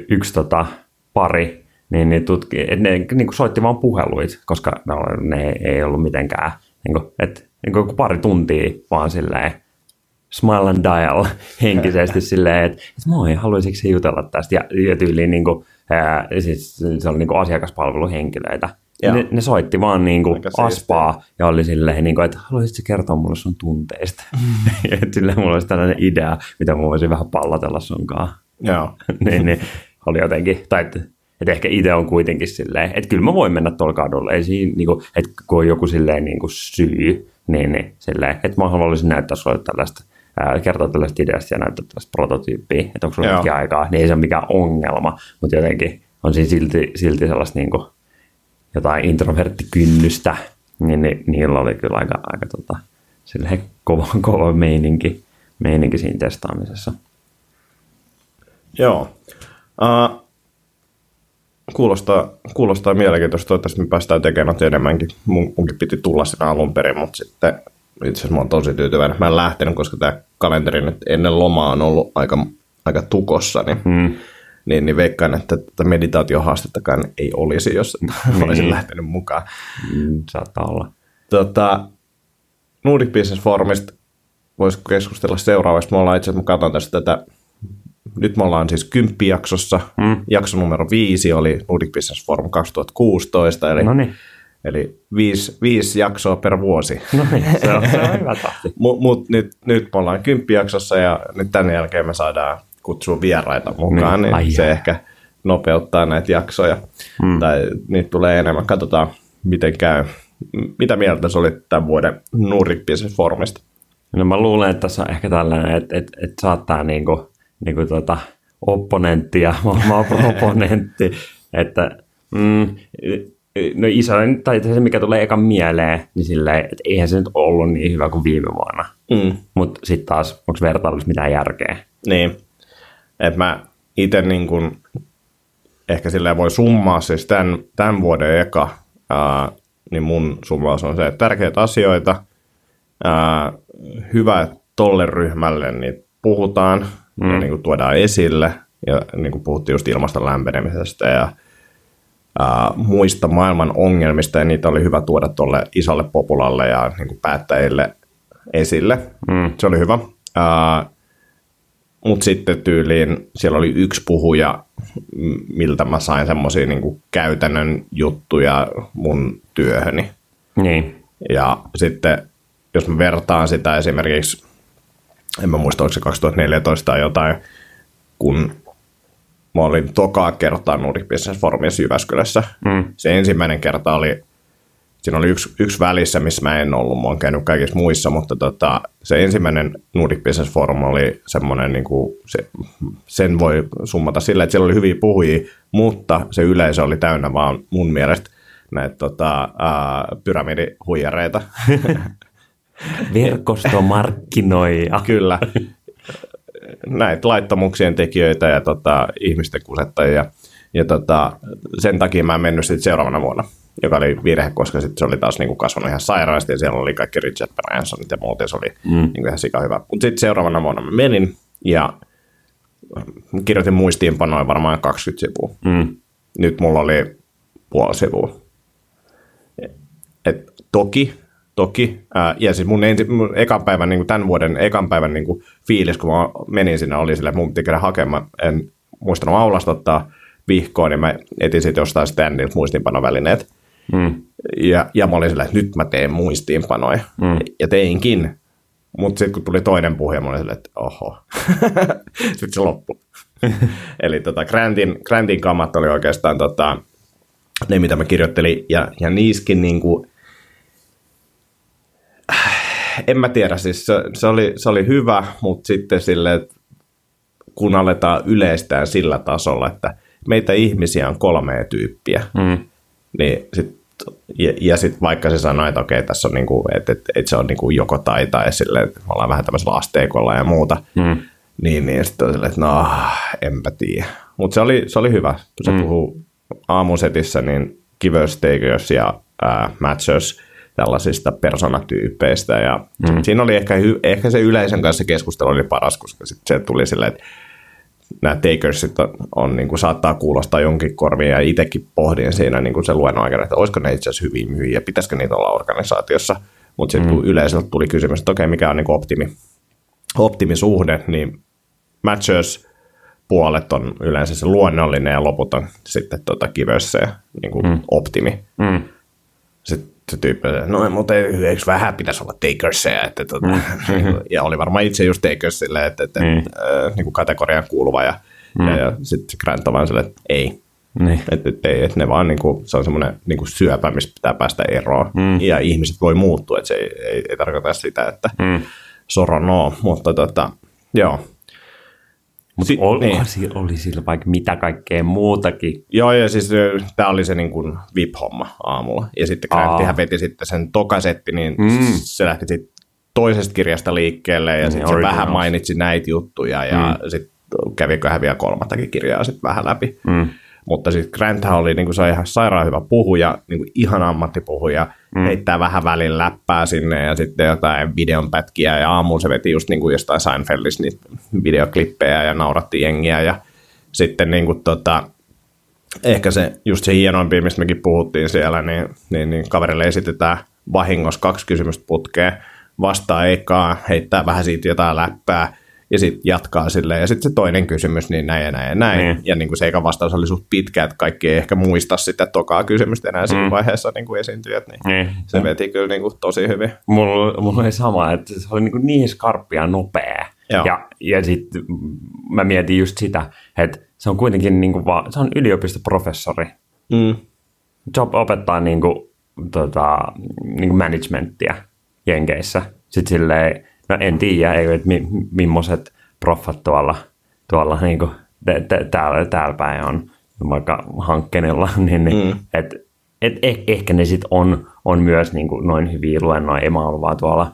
yksi tota, pari, niin, niin tutki, et ne niin soitti vaan puheluit, koska ne, ne ei ollut mitenkään, niin kuin, et, niin kuin pari tuntia vaan silleen smile and dial henkisesti silleen, että, että moi, haluaisitko se jutella tästä? Ja, ja tyyliin niin kuin, ää, siis se oli niin kuin asiakaspalveluhenkilöitä. Ne, ne, soitti vaan niin kuin aspaa ja oli silleen, niin kuin, että haluaisitko kertoa mulle sun tunteista? Mm. että silleen mulla olisi tällainen idea, mitä mä voisin vähän pallatella sunkaan. Joo. niin, niin, oli jotenkin, tai että, että ehkä itse on kuitenkin silleen, että kyllä mä voin mennä tuolla kadulla, ei siinä, niin kuin, että kun on joku silleen niin kuin syy, niin, niin silleen, että mä haluaisin näyttää sulle tällaista kertoa tällaista ideasta ja näyttää tällaista prototyyppiä, että onko sulla aikaa, niin ei se ole mikään ongelma, mutta jotenkin on siinä silti, silti sellaista niin kuin, jotain introverttikynnystä, niin, niin niillä oli kyllä aika, aika tota, kova, kova meininki, meininki siinä testaamisessa. Joo. Uh, kuulostaa, kuulostaa mielenkiintoista. Toivottavasti me päästään tekemään enemmänkin. Mun, munkin piti tulla sinä alun perin, mutta sitten itse asiassa mä oon tosi tyytyväinen. Mä en lähtenyt, koska tämä kalenteri nyt ennen lomaa on ollut aika, aika tukossa, niin, mm. niin, niin veikkaan, että tätä meditaatiohaastettakaan ei olisi, jos mm. olisin lähtenyt mukaan. Mm, saattaa olla. Tota, Nordic Business Forumista voisi keskustella seuraavaksi. Me ollaan itse asiassa, mä katson tästä tätä, nyt me ollaan siis kymppijaksossa. Mm. Jakso numero viisi oli Nordic Business Forum 2016, eli Noniin Eli viisi, viisi jaksoa per vuosi. No niin, se on, se on hyvä tahti. Mutta mut nyt, nyt me ollaan kymppijaksossa ja nyt tämän jälkeen me saadaan kutsua vieraita mukaan, niin, niin se ehkä nopeuttaa näitä jaksoja. Hmm. Tai niitä tulee enemmän. Katsotaan, miten käy. Mitä mieltä se oli tämän vuoden Nordic Business Forumista? No mä luulen, että tässä on ehkä tällainen, että, että, että saattaa niinku, niinku tota opponentti ja proponentti, että mm, no isoin, tai se mikä tulee ekan mieleen, niin silleen, että eihän se nyt ollut niin hyvä kuin viime vuonna. Mm. Mutta sitten taas, onko vertailussa mitään järkeä? Niin, että mä itse niin kun, ehkä silleen voi summaa siis tämän, tämän vuoden eka, ää, niin mun summaus on se, että tärkeitä asioita, ää, hyvä tolle ryhmälle, niin puhutaan mm. ja niin kuin tuodaan esille, ja niin kuin puhuttiin just ilmaston lämpenemisestä ja uh, muista maailman ongelmista, ja niitä oli hyvä tuoda tuolle isolle populalle ja niin kuin päättäjille esille. Mm. Se oli hyvä. Uh, Mutta sitten tyyliin siellä oli yksi puhuja, miltä mä sain semmoisia niin käytännön juttuja mun työhöni. Niin. Ja sitten jos mä vertaan sitä esimerkiksi, en mä muista, onko se 2014 tai jotain, kun Mä olin tokaa kertaa Nordic Business Forumissa Jyväskylässä. Mm. Se ensimmäinen kerta oli, siinä oli yksi, yksi välissä, missä mä en ollut, mä oon käynyt kaikissa muissa, mutta tota, se ensimmäinen Nordic Business Forum oli semmoinen, niin kuin se, sen voi summata sillä, että siellä oli hyviä puhujia, mutta se yleisö oli täynnä vaan mun mielestä näitä tota, uh, pyramidihuijareita. Verkostomarkkinoija. Kyllä näitä laittomuuksien tekijöitä ja tota, ihmisten kusettajia. Ja tota, sen takia mä en mennyt sitten seuraavana vuonna, joka oli virhe, koska sitten se oli taas niinku kasvanut ihan sairaasti ja siellä oli kaikki Richard Bransonit ja muuten se oli mm. niinku ihan sika hyvä. Mutta sitten seuraavana vuonna mä menin ja kirjoitin muistiinpanoja varmaan 20 sivua. Mm. Nyt mulla oli puoli sivua. Et toki toki. Ää, ja siis mun, ensi, mun ekan päivän, niin kuin tämän vuoden ekan päivän niin kuin fiilis, kun mä menin sinne, oli sille, että mun piti käydä hakemaan, en muistanut aulasta ottaa vihkoon, niin mä etin sitten jostain standilta muistiinpanovälineet. Mm. Ja, ja mä olin silleen, että nyt mä teen muistiinpanoja. Mm. Ja teinkin. Mutta sitten kun tuli toinen puhe, mä olin silleen, että oho. sitten se loppui. Eli tota, Grantin, Grantin kammat oli oikeastaan tota, ne, mitä mä kirjoittelin. Ja, ja niiskin niin kuin, en mä tiedä, siis se, se, oli, se oli hyvä, mutta sitten sille, että kun aletaan yleistää sillä tasolla, että meitä ihmisiä on kolme tyyppiä, mm. niin sit, ja, ja sitten vaikka se sanoi, että okei, tässä on niinku, että, että, että se on niinku joko tai tai sille, että me ollaan vähän tämmöisellä asteikolla ja muuta, mm. niin, niin sitten on silleen, että no, enpä tiedä. Mutta se oli, se oli hyvä. Se mm. puhuu aamusetissä, niin Takers ja uh, Matchers – tällaisista personatyypeistä. Ja mm. Siinä oli ehkä, ehkä se yleisön kanssa keskustelu oli paras, koska sit se tuli silleen, että nämä takersit on, on niin kuin saattaa kuulostaa jonkin korviin ja itsekin pohdin siinä niin kuin se luennon aikana, että olisiko ne itse asiassa hyviä myyjiä, pitäisikö niitä olla organisaatiossa. Mutta sitten mm. yleisöltä tuli kysymys, että okei, mikä on niin kuin optimi, optimisuhde, niin matchers puolet on yleensä se luonnollinen ja loput on sitten tota kivössä ja niin kuin mm. optimi. Mm. Sitten se tyyppi, no mutta eikö vähän pitäisi olla takersia, että tota, mm. ja oli varmaan itse just takersille, että, että mm. äh, niin kuin kategorian kuuluva ja, mm. ja, ja sitten Grant on vaan sille, että ei, Niin. että et, että ne vaan niinku, se on semmoinen niinku syöpä, mistä pitää päästä eroon. Mm. Ja ihmiset voi muuttua, että se ei, ei, ei tarkoita sitä, että mm. soro no, mutta tota, joo. Mutta Si- oli, niin. niin. oli sillä vaikka mitä kaikkea muutakin. Joo, ja siis tämä oli se niinku VIP-homma aamulla. Ja sitten. Granttihän veti sitten sen tokasetti, niin mm. se lähti sitten toisesta kirjasta liikkeelle, ja sitten se Originals. vähän mainitsi näitä juttuja, ja mm. sitten käviköhän vielä kolmattakin kirjaa sitten vähän läpi. Mm. Mutta sitten Granthan oli niinku, se on ihan sairaan hyvä puhuja, niinku ihan ammattipuhuja, mm. heittää vähän välin läppää sinne ja sitten jotain videonpätkiä ja aamulla se veti just niinku jostain Seinfeldistä niitä videoklippejä ja nauratti jengiä. Ja sitten niinku tota, ehkä se just se hienoimpi, mistä mekin puhuttiin siellä, niin, niin, niin kaverille esitetään vahingossa kaksi kysymystä putkeen, vastaa eikaa, heittää vähän siitä jotain läppää, ja sitten jatkaa silleen. Ja sitten se toinen kysymys, niin näin ja näin ja näin. Niin. Ja niin kuin se eka vastaus oli suht pitkä, että kaikki ei ehkä muista sitä tokaa kysymystä enää siinä vaiheessa niin kuin esiintyjät. Niin Niin. se veti kyllä niin kuin tosi hyvin. Mulla, mulla oli sama, että se oli niin, niin skarppi ja nopea. Joo. Ja, ja sitten mä mietin just sitä, että se on kuitenkin niin kuin vaan, se on yliopistoprofessori. Mm. Job opettaa niin kuin, tota, niin kuin managementtia Jenkeissä. Sitten silleen, no en tiedä, ei, että mi, millaiset proffat tuolla, tuolla niin kuin, täällä, täällä päin on vaikka hankkenilla, niin, niin mm. et, et, eh, ehkä ne sitten on, on myös niin kuin noin hyviä luennoja, ei mä ollut vaan tuolla,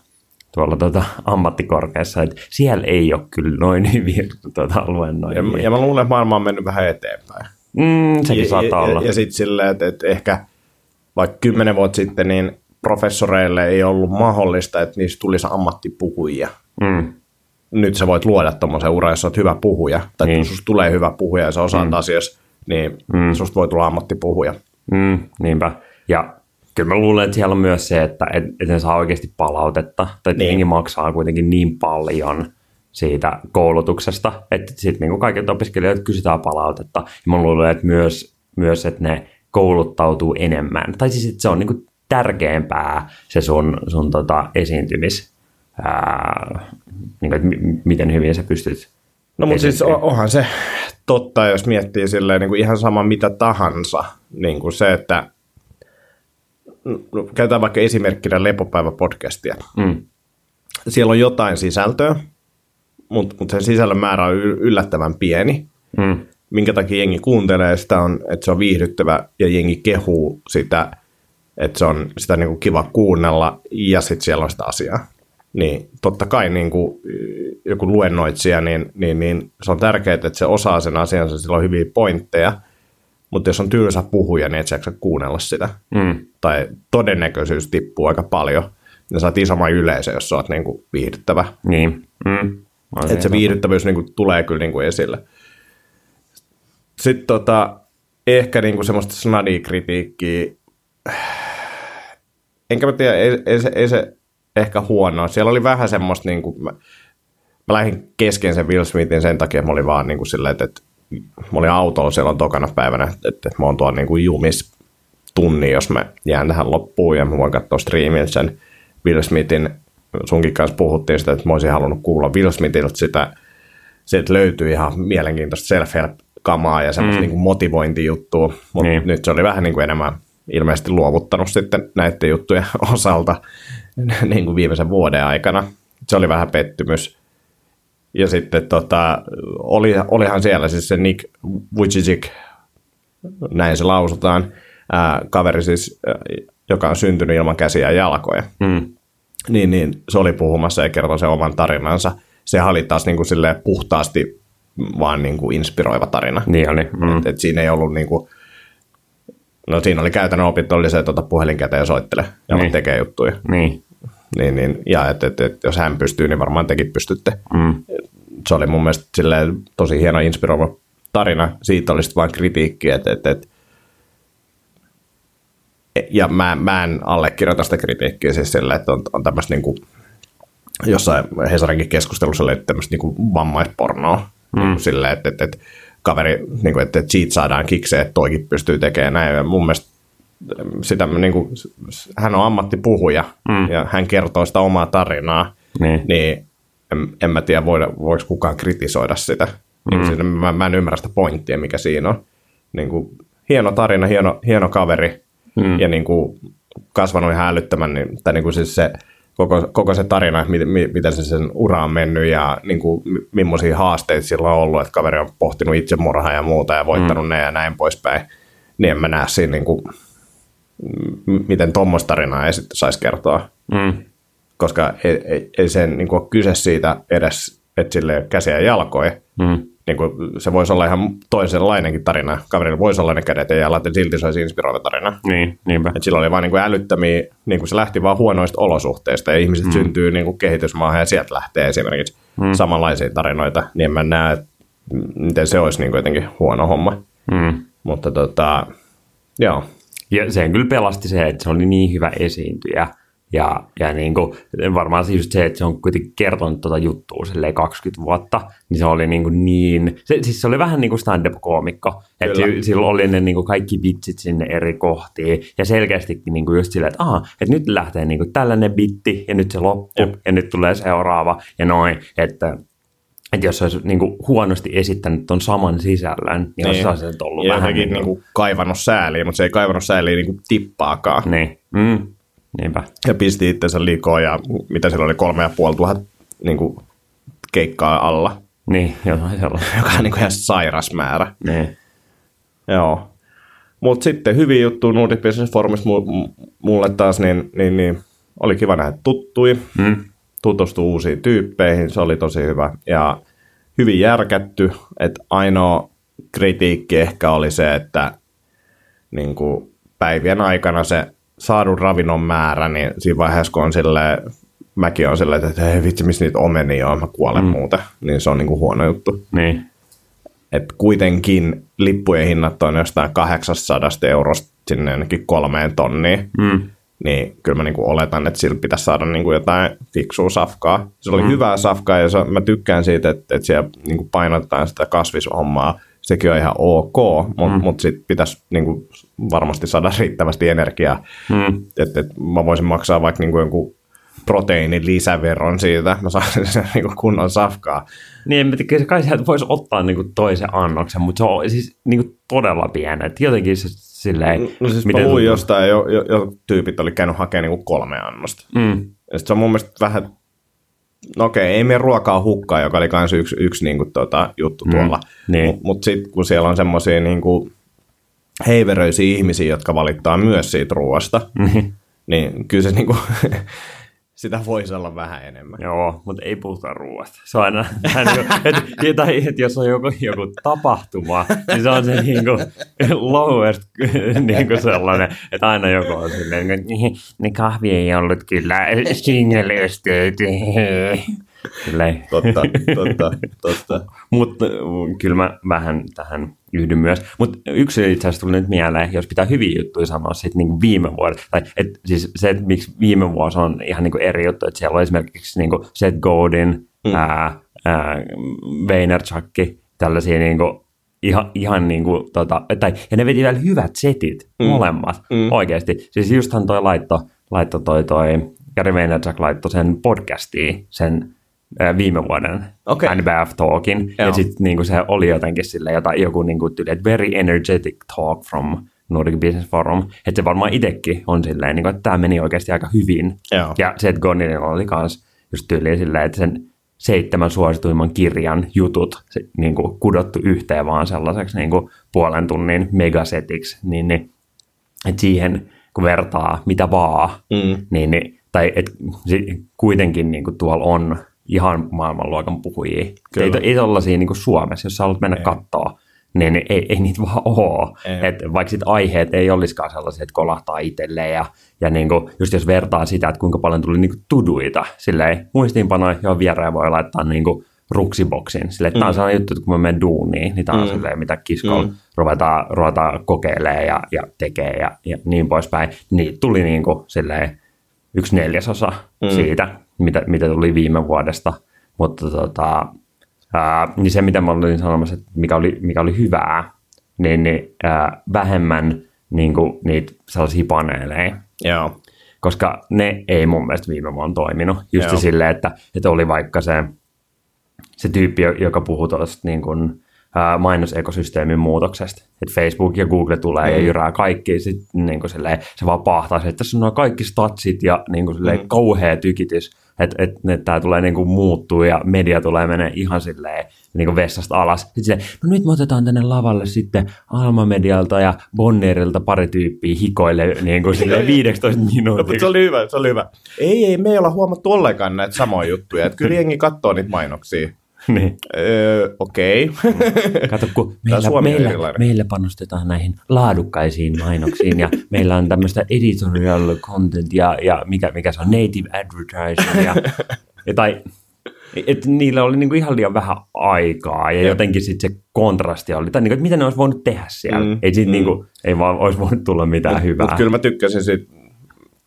tuolla tota, ammattikorkeassa, että siellä ei ole kyllä noin hyviä tota, luennoja. Ja, ja mä luulen, että maailma on mennyt vähän eteenpäin. mm, sekin ja, saattaa ja, olla. Ja, ja sitten silleen, että, että ehkä vaikka kymmenen vuotta sitten, niin professoreille ei ollut mahdollista, että niistä tulisi ammattipuhujia. mm, Nyt sä voit luoda tuommoisen uran, jos sä oot hyvä puhuja, tai niin. Niin. susta tulee hyvä puhuja ja sä osaat mm. asiassa, niin mm. susta voi tulla ammattipuhuja. Mm, niinpä. Ja kyllä mä luulen, että siellä on myös se, että et, et ne saa oikeasti palautetta, tai Niin. jengi maksaa kuitenkin niin paljon siitä koulutuksesta, että sitten niin kaikilta opiskelijoilta kysytään palautetta. Ja mä luulen, että myös, myös että ne kouluttautuu enemmän. Tai siis, että se on niin kuin tärkeämpää se sun, sun tota esiintymis, ää, niin kuin, että mi- miten hyvin sä pystyt No mutta siis onhan se totta, jos miettii silleen niin kuin ihan sama mitä tahansa. Niin kuin se, että no, käytetään vaikka esimerkkinä Lepopäivä-podcastia. Mm. Siellä on jotain sisältöä, mutta mut sen sisällön määrä on yllättävän pieni. Mm. Minkä takia jengi kuuntelee sitä on, että se on viihdyttävä ja jengi kehuu sitä, että se on sitä niin kuin kiva kuunnella ja sitten siellä on sitä asiaa. Niin totta kai niin kuin joku luennoitsija, niin, niin, niin se on tärkeää, että se osaa sen asiansa, sillä on hyviä pointteja, mutta jos on tylsä puhuja, niin et sä kuunnella sitä. Mm. Tai todennäköisyys tippuu aika paljon. Ja saat isomman yleisö, jos sä oot niin kuin viihdyttävä. Niin. Mm. Että se viihdyttävyys niin kuin, tulee kyllä niin kuin esille. Sitten tota, ehkä niin kuin semmoista snadi-kritiikkiä. Enkä mä tiedä, ei, ei, se, ei se ehkä huonoa. Siellä oli vähän semmoista, niin kuin, mä, mä lähdin kesken sen Will Smithin sen takia, että mä olin vaan niin kuin silleen, että, että mä olin autolla silloin tokana päivänä, että, että mä oon tuolla niin kuin jumis tunni, jos mä jään tähän loppuun ja mä voin katsoa striimin sen Will Smithin. Sunkin kanssa puhuttiin sitä, että mä olisin halunnut kuulla Will Smithiltä sitä, sieltä löytyy ihan mielenkiintoista self-help-kamaa ja semmoista mm. niin motivointijuttua, mutta Niin. nyt se oli vähän niin kuin enemmän ilmeisesti luovuttanut sitten näiden juttujen osalta niin kuin viimeisen vuoden aikana. Se oli vähän pettymys. Ja sitten tota, oli, olihan siellä siis se Nick Vujicic, näin se lausutaan, ää, kaveri siis, ää, joka on syntynyt ilman käsiä ja jalkoja. Mm. Niin, niin se oli puhumassa ja kertoi sen oman tarinansa. Se oli taas niin kuin silleen puhtaasti vaan niin kuin inspiroiva tarina. Niin oli. Mm. Et, et siinä ei ollut niin kuin, no siinä oli käytännön opinto, oli se, että ota puhelin käteen ja soittele ja niin. Tekee juttuja. Niin. Niin, niin, ja et, et, et, jos hän pystyy, niin varmaan tekin pystytte. Mm. Se oli mun mielestä silleen tosi hieno inspiroiva tarina. Siitä oli sitten vain kritiikki, että et, et, ja mä, mä en allekirjoita sitä kritiikkiä siis sillä, että on, on tämmöistä niinku jossain Hesarinkin keskustelussa oli tämmöistä niin vammaispornoa. Mm. Niin silleen, että, että, että kaveri, niin kuin, että cheat saadaan kikseen, että toikin pystyy tekemään näin. Ja mun mielestä sitä, niin kuin, hän on ammattipuhuja mm. ja hän kertoo sitä omaa tarinaa, niin, niin en, en mä tiedä, voiko kukaan kritisoida sitä. Niin mm. Niin, mä, mä en ymmärrä sitä pointtia, mikä siinä on. Niin kuin, hieno tarina, hieno, hieno kaveri mm. ja niin kuin, kasvanut ihan älyttömän, niin, tai niin kuin siis se, koko, koko se tarina, miten, miten se sen ura on mennyt ja niin kuin, millaisia haasteita sillä on ollut, että kaveri on pohtinut itsemurhaa ja muuta ja voittanut mm. ne ja näin poispäin, niin en mä näe siinä, niin kuin, miten tuommoista tarinaa ei saisi kertoa. Mm. Koska ei, ei, ei sen niin kuin, ole kyse siitä edes, että sille käsiä ja jalkoja, mm niin kuin, se voisi olla ihan toisenlainenkin tarina. Kaverilla voisi olla ne kädet ja jalat, ja silti se olisi inspiroiva tarina. Niin, niinpä. Et sillä oli vain niin älyttömiä, niin kuin se lähti vaan huonoista olosuhteista, ja ihmiset mm. syntyy niin kuin kehitysmaahan, ja sieltä lähtee esimerkiksi mm. samanlaisia tarinoita, niin en mä näe, miten se olisi niin kuin jotenkin huono homma. Mm. Mutta tota, joo. Ja sen kyllä pelasti se, että se oli niin hyvä esiintyjä, ja, ja niin kuin, varmaan just se, että se on kuitenkin kertonut tuota juttua 20 vuotta, niin se oli niin, kuin niin se, siis se oli vähän niin kuin stand-up-koomikko. Että sillä oli ne niin kuin kaikki vitsit sinne eri kohtiin ja selkeästikin niin kuin just silleen, että, aha, että nyt lähtee niin kuin tällainen bitti ja nyt se loppuu ja nyt tulee seuraava ja noin, että että jos olisi niin kuin huonosti esittänyt tuon saman sisällön, niin, niin. olisi ollut ja vähän... Niin kuin... Niin kuin kaivannut sääliä, mutta se ei kaivannut sääliä niin kuin tippaakaan. Niin. Mm. Niinpä. Ja pisti itsensä liikoa ja mitä siellä oli kolme ja puoli tuhat niin kuin keikkaa alla. Niin, jotain sellaista. Joka on niin kuin ihan sairas määrä. Niin. Joo. Mutta sitten hyvin juttu Nordic Business Forumissa mulle taas, niin, niin, niin oli kiva nähdä tuttui, mm. tutustua uusiin tyyppeihin, se oli tosi hyvä. Ja hyvin järkätty, että ainoa kritiikki ehkä oli se, että niin kuin päivien aikana se saadun ravinnon määrä, niin siinä vaiheessa, kun on silleen, mäkin on silleen, että hei vitsi, missä niitä omenia on, mä kuolen mm. muuten, niin se on niinku huono juttu. Niin. Et kuitenkin lippujen hinnat on jostain 800 eurosta sinne ainakin kolmeen tonniin, mm. niin kyllä mä niinku oletan, että sillä pitäisi saada niinku jotain fiksua safkaa. Se oli mm. hyvää safkaa ja se, mä tykkään siitä, että, että siellä niinku painotetaan sitä kasvishommaa, sekin on ihan ok, mutta mm. mut sitten pitäisi niinku varmasti saada riittävästi energiaa. Mm. Että et mä voisin maksaa vaikka niinku jonkun proteiinin lisäveron siitä, mä saan sen niinku kunnon safkaa. Niin, mä tiedä, kai sieltä voisi ottaa niinku toisen annoksen, mutta se on siis niinku todella pieni. Et jotenkin se silleen... No siis miten mä luin jostain, jo, jo, jo, tyypit oli käynyt hakemaan niinku kolme annosta. Mm. Ja se on mun mielestä vähän no okei, ei mene ruokaa hukkaa, joka oli myös yksi, yksi niin kuin, tota, juttu mm, tuolla. Niin. Mutta mut sitten kun siellä on semmoisia niin heiveröisiä ihmisiä, jotka valittaa myös siitä ruoasta, mm. niin kyllä se niin kuin, sitä voisi olla vähän enemmän. Joo, mutta ei puhuta ruoasta. Se on aina, että, tai, että jos on joku, joku tapahtuma, niin se on se niin kuin, lowest niin kuin sellainen, että aina joku on silleen, että niin kahvi ei ollut kyllä single Totta, totta, totta. Mutta kyllä mä vähän tähän yhdyn myös. Mutta yksi itse asiassa tuli nyt mieleen, jos pitää hyviä juttuja sanoa sitten niin viime vuodet. Tai et, siis se, että miksi viime vuosi on ihan niin eri juttu, että siellä on esimerkiksi niin Seth Godin, mm. ää, ää, Vaynerchukki, tällaisia niin kuin, ihan, ihan niin kuin, tota, tai, ja ne veti vielä hyvät setit, mm. molemmat, mm. oikeasti. Siis justhan toi laitto, laitto toi, toi Gary Vaynerchuk laittoi sen podcastiin, sen viime vuoden okay. NBF Talkin. Joo. Ja sitten niinku se oli jotenkin sille jotain, joku niinku tyyli, että very energetic talk from Nordic Business Forum. Että se varmaan itsekin on silleen, niinku, että tämä meni oikeasti aika hyvin. Joo. Ja se, että Gonninilla oli myös just tyyliin silleen, että sen seitsemän suosituimman kirjan jutut se, niin kuin kudottu yhteen vaan sellaiseksi niin kuin puolen tunnin megasetiksi, niin, niin että siihen kun vertaa mitä vaan, mm. niin, niin tai et, kuitenkin niin kuin tuolla on ihan maailmanluokan puhujia. Ei, ei tollaisia niin kuin Suomessa, jos sä haluat mennä kattoa, niin ei, ei niitä vaan ole. Et vaikka sit aiheet ei olisikaan sellaisia, että kolahtaa itselleen ja, ja niin kuin, just jos vertaa sitä, että kuinka paljon tuli niin kuin tuduita, silleen muistiinpanoja, jo viereen voi laittaa niin kuin ruksiboksin. Sille, että mm. tämä on sellainen juttu, että kun mä menen duuniin, niin tämä on mm. silleen, mitä kiskolla mm. ruvetaan, ruvetaan kokeilemaan ja, ja tekee ja, ja niin poispäin. Niin tuli niin kuin, silleen, yksi neljäsosa mm. siitä mitä, mitä tuli viime vuodesta. Mutta tota, ää, niin se, mitä mä olin sanomassa, että mikä oli, mikä oli hyvää, niin, niin ää, vähemmän niin kuin, niitä sellaisia paneeleja. Joo. Koska ne ei mun mielestä viime vuonna toiminut. Just Joo. silleen, että, että oli vaikka se, se tyyppi, joka puhuu tuosta niin kuin, ää, mainosekosysteemin muutoksesta. Että Facebook ja Google tulee mm. ja jyrää kaikki. Sit, niin kuin silleen, se vaan pahtaa että tässä on nuo kaikki statsit ja niin kuin silleen, mm. kauhea tykitys. Että et, et, tämä tulee niin kuin muuttuu ja media tulee menee ihan silleen niin kuin vessasta alas. Sitten silleen, no nyt me otetaan tänne lavalle sitten Alma Medialta ja Bonnierilta pari tyyppiä hikoille niin kuin silleen 15 No, mutta minuuttia. se oli hyvä, se oli hyvä. Ei, ei, me ei olla huomattu ollenkaan näitä samoja juttuja. Että kyllä jengi katsoo niitä mainoksia. niin. Öö, okei. Okay. Kato, kun meillä, meillä, erilainen. meillä panostetaan näihin laadukkaisiin mainoksiin ja meillä on tämmöistä editorial content ja, ja mikä, mikä se on, native advertising ja, ja tai että niillä oli niinku ihan liian vähän aikaa ja Jep. jotenkin sitten se kontrasti oli, tai niinku, että mitä ne olisi voinut tehdä siellä. Mm, Mm, ei, siitä mm. mm. niinku, ei vaan olisi voinut tulla mitään Mutta hyvää. mut kyllä mä tykkäsin siitä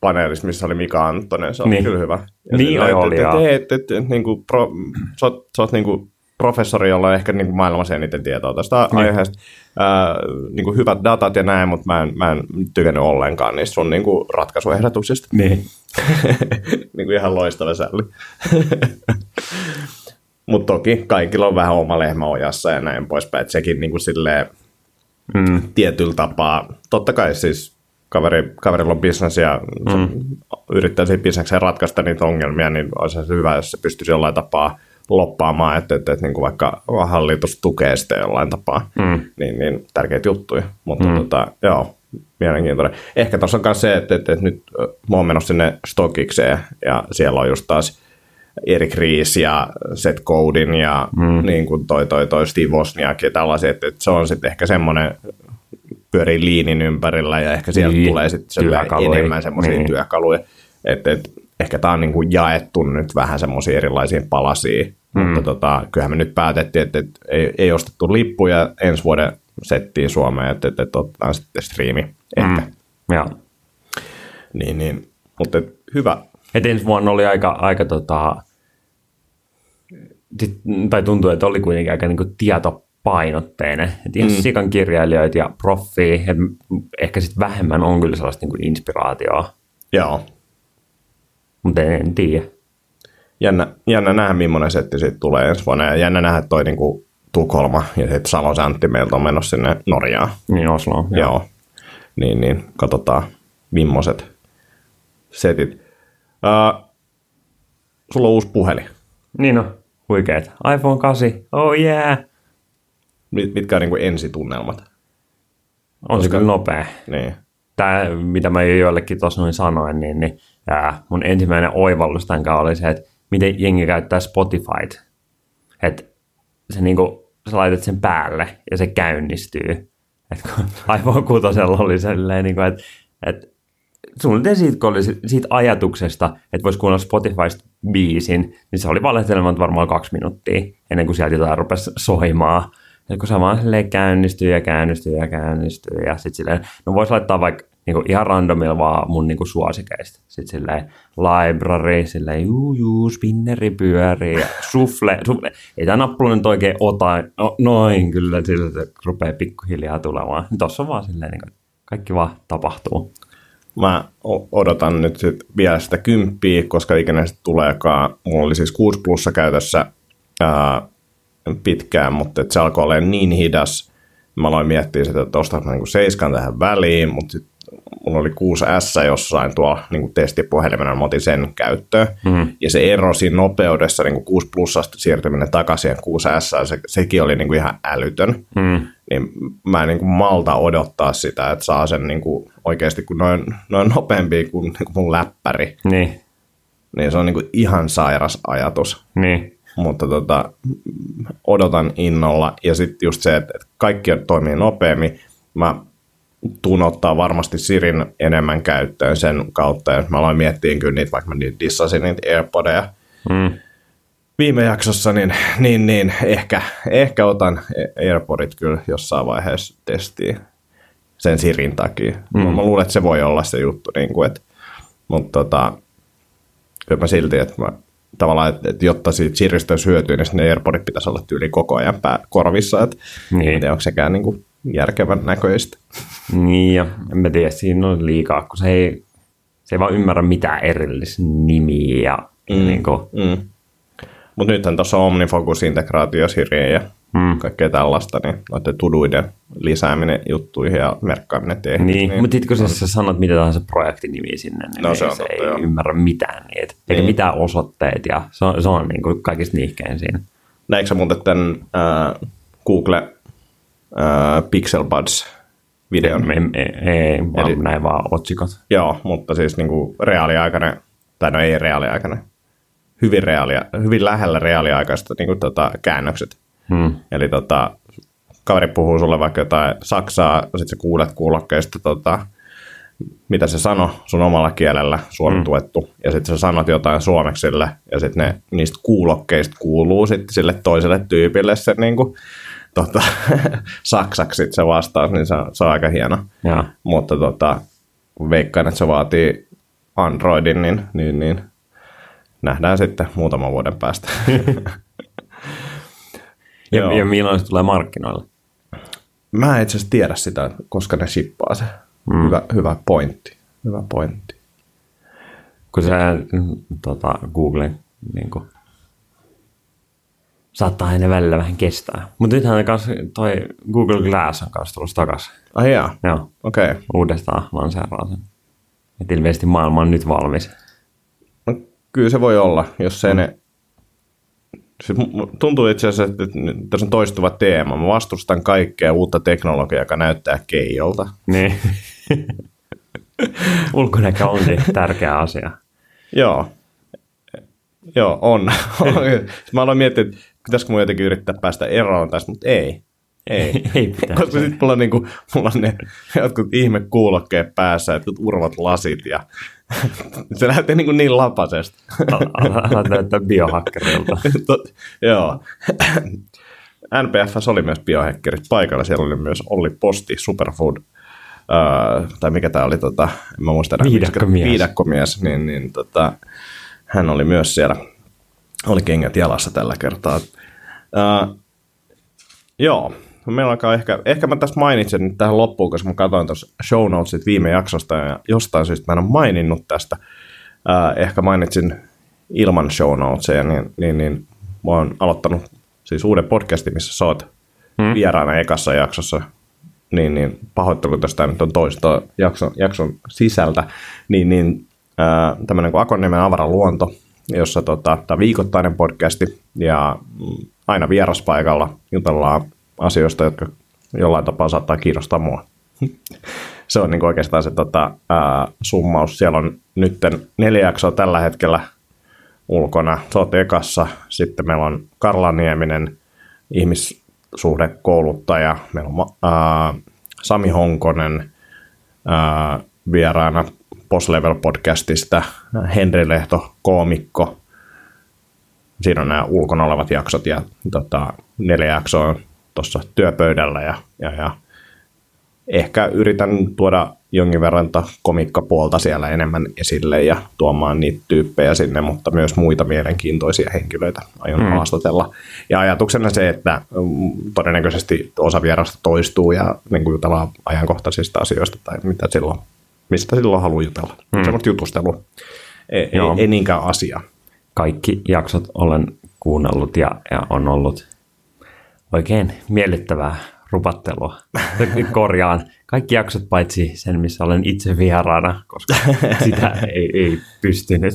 paneelista, missä oli Mika Anttonen. Se oli Niin. kyllä hyvä. Niin sillä, oli, että- joo. että- että- että- että niinku pro- Sä oot, sä oot niinku professori, jolla on ehkä niinku maailmassa eniten tietoa tästä Niin. aiheesta. Ää, niinku hyvät datat ja näin, mutta mä en, mä en tykännyt ollenkaan niistä sun niinku ratkaisuehdotuksista. Niin. niin kuin ihan loistava sälli. Mutta toki kaikilla on vähän oma lehmä ojassa ja näin poispäin. Et sekin niin kuin silleen Mm. tietyllä tapaa, totta kai siis kaveri, kaverilla on bisnes ja mm. yrittää siinä bisnekseen ratkaista niitä ongelmia, niin olisi se hyvä, jos se pystyisi jollain tapaa loppaamaan, että, että, että niin kuin vaikka hallitus tukee sitä jollain tapaa, Mm. niin, niin tärkeitä juttuja. Mutta mm. tota, joo, mielenkiintoinen. Ehkä tuossa on myös se, että, että, että nyt mä oon menossa sinne Stokikseen ja siellä on just taas Erik Ries ja Seth Godin ja mm. niin kuin toi, toi, toi Steve Wozniak ja tällaiset, että, että se on sitten ehkä semmoinen pyörii liinin ympärillä ja ehkä sieltä Niin, tulee sitten enemmän semmoisia Niin. työkaluja. Että, että ehkä tämä on niin kuin jaettu nyt vähän semmoisiin erilaisiin palasiin, mm. mutta tota, kyllähän me nyt päätettiin, että, että ei, ei ostettu lippuja ensi vuoden settiin Suomeen, että, että, että otetaan sitten striimi ehkä. Mm. Joo. Niin, niin. Mutta et hyvä. Et ensi vuonna oli aika, aika tota, tai tuntui, että oli kuitenkin aika niinku tietopainotteinen. Et ihan mm. sikan kirjailijoita ja proffia, et ehkä sitten vähemmän on kyllä sellaista niinku inspiraatioa, Joo. mutta en, en tiedä. Jännä, jännä nähdä, millainen setti siitä tulee ensi vuonna. Ja jännä nähdä, toi niinku Tukholma ja sitten Salon Antti meiltä on menossa sinne Norjaan. Niin Oslo. Joo. Joo. Niin, niin katsotaan, millaiset setit. Uh, sulla on uusi puhelin. Niin on, huikeet. iPhone 8, oh yeah. Mit, mitkä on niin ensitunnelmat? On se kyllä nopea. Niin. Tämä, mitä mä jo joillekin tuossa noin sanoin, niin, niin ää, mun ensimmäinen oivallus tämän kanssa oli se, että miten jengi käyttää Spotifyt. Että se niinku, sä laitat sen päälle ja se käynnistyy. Et kun iPhone 6 oli sellainen, niinku, että et, suunnilleen siitä, kun oli si- siitä ajatuksesta, että voisi kuunnella Spotifysta biisin, niin se oli valehtelemaan varmaan kaksi minuuttia ennen kuin sieltä jotain rupesi soimaan. Ja kun se vaan silleen käynnistyy ja käynnistyy ja käynnistyy ja sitten silleen, no voisi laittaa vaikka niinku ihan randomilla vaan mun niinku suosikeista. Sitten silleen library, silleen juu juu, spinneri pyörii, sufle, sufle. Ei tämä nappula nyt oikein ota, no, noin kyllä, sillä se rupeaa pikkuhiljaa tulemaan. Tuossa on vaan silleen, niinku, kaikki vaan tapahtuu. Mä odotan nyt sit vielä sitä kymppiä, koska ikinä sitten tuleekaan. Mulla oli siis 6 plussa käytössä ää, pitkään, mutta se alkoi olla niin hidas. Mä aloin miettiä sitä, että ostan niinku seiskan tähän väliin, mutta sitten mulla oli 6S jossain tuolla niin testipuhelimena, mä otin sen käyttöön. Mm. Ja se ero siinä nopeudessa niin 6 plussasta siirtyminen takaisin 6S, se, sekin oli niin kuin ihan älytön. Mm. Niin mä en niin kuin malta odottaa sitä, että saa sen niin kuin oikeasti, kun noin, noin nopeampi kuin, niin kuin mun läppäri, Niin, niin se on niin kuin ihan sairas ajatus niin, mutta tota, odotan innolla. Ja sitten just se, että kaikki toimii nopeammin. Mä tuun ottaa varmasti Sirin enemmän käyttöön sen kautta. Ja mä aloin miettiä kyllä niitä, vaikka mä niitä dissasin niitä AirPodeja mm, viime jaksossa, niin, niin, niin ehkä, ehkä otan AirPodit kyllä jossain vaiheessa testiin sen Sirin takia. Mm. Mä luulen, että se voi olla se juttu. Niin kuin, että, mutta tota, kyllä mä silti, että mä tavallaan, että, että jotta siitä siirrystä olisi hyötyä, niin ne AirPodit pitäisi olla tyyli koko ajan pää, korvissa, että Niin. onko sekään niin kuin järkevän näköistä. Niin, ja en mä tiedä, siinä on liikaa, kun se ei, se ei vaan ymmärrä mitään erillisnimiä ja mm. niin kuin, Mm. Mutta nythän tuossa on OmniFocus-integraatio Siriin ja mm. kaikkea tällaista, niin noiden tuduiden lisääminen juttuihin ja merkkaaminen tehty. niin, niin. mutta sitten kun sä, sanot mitä tahansa projektinimi sinne, niin No, se ei, on se totta, ei joo. ymmärrä mitään niitä, eikä Niin. mitään osoitteet, ja se on, se on niin kuin kaikista niihkein siinä. Näetkö sä muuten tämän äh, Google äh, Pixel Buds videon? Ei, ei, ei vaan Eli- näin vaan otsikot. Joo, mutta siis niin kuin reaaliaikainen, tai no ei reaaliaikainen, hyvin, reaalia, hyvin lähellä reaaliaikaista niin kuin tota, käännökset. Hmm. Eli tota, kaveri puhuu sulle vaikka jotain saksaa, sitten sä kuulet kuulokkeista, tota, mitä se sanoi sun omalla kielellä, suomituettu, ja sitten sä sanot jotain suomeksi sille, ja sitten ne niistä kuulokkeista kuuluu sitten sille toiselle tyypille se niin kuin, tota, saksaksi sit se vastaus, niin se, on- se on aika hieno. Joo. Mutta tota, veikkaan, että se vaatii Androidin, niin, niin, niin nähdään sitten muutaman vuoden päästä. Joo. Ja, ja milloin se tulee markkinoille? Mä en itse asiassa tiedä sitä, koska ne shippaa se. Mm. Hyvä, hyvä pointti. Hyvä pointti. Kun se mm, tota, Google niin kuin, saattaa aina välillä vähän kestää. Mutta nythän kans toi Google Glass on kanssa tulossa takaisin. Ai jaa, Joo, okei. Okay. uudestaan lanseeraa sen. Et ilmeisesti maailma on nyt valmis. No, kyllä se voi olla, jos se ne... Siis tuntuu itse asiassa, että tässä on toistuva teema. Mä vastustan kaikkea uutta teknologiaa, joka näyttää keijolta. Niin. Ulkonäkö onkin tärkeä asia. Joo. Joo, on. Mä aloin miettiä, että pitäisikö mun jotenkin yrittää päästä eroon tästä, mutta ei. Ei. Ei pitäisi. Koska sitten mulla on, niinku, mulla on ne jotkut ihme kuulokkeet päässä, jotkut urvat lasit ja se näyttää niinku niin lapasesta. Alat näyttää biohakkerilta. Joo. NPFS oli myös biohackerit paikalla. Siellä oli myös Olli Posti, Superfood, uh, tai mikä tämä oli, tota, en mä muista enää. Viidakkomies. Viidakkomies, niin, niin tota, hän oli myös siellä, oli kengät jalassa tällä kertaa. Uh, joo, No meillä alkaa ehkä, ehkä mä tässä mainitsen nyt tähän loppuun, koska mä katsoin tuossa show notesit viime jaksosta ja jostain syystä mä en ole maininnut tästä. Uh, ehkä mainitsin ilman show notesia, niin, niin, niin mä oon aloittanut siis uuden podcastin, missä sä oot hmm. vieraana ekassa jaksossa, niin, niin pahoittelu tästä nyt on toista jakson, jakson sisältä, niin, niin ää, tämmöinen kuin avara luonto, jossa tota, tämä viikoittainen podcasti ja aina vieraspaikalla jutellaan asioista, jotka jollain tapaa saattaa kiinnostaa mua. se on niin kuin oikeastaan se tota, ää, summaus. Siellä on nyt neljä jaksoa tällä hetkellä ulkona. Sä oot ekassa. Sitten meillä on Karla Nieminen, ihmissuhdekouluttaja. Meillä on ää, Sami Honkonen ää, vieraana Boss Level podcastista. Henri Lehto, koomikko. Siinä on nämä ulkona olevat jaksot ja tota, neljä jaksoa on tuossa työpöydällä ja, ja, ja ehkä yritän tuoda jonkin verran komikkapuolta siellä enemmän esille ja tuomaan niitä tyyppejä sinne, mutta myös muita mielenkiintoisia henkilöitä aion mm. haastatella. Ja ajatuksena se, että mm, todennäköisesti osa vierasta toistuu ja niin kuin jutellaan ajankohtaisista asioista tai mitä silloin, mistä silloin haluaa jutella. Mm. Semmoista jutustelua. Ei, ei, Joo. ei niinkään asia. Kaikki jaksot olen kuunnellut ja, ja on ollut oikein miellyttävää rupattelua. Korjaan kaikki jaksot paitsi sen, missä olen itse vieraana, koska sitä ei, ei pystynyt.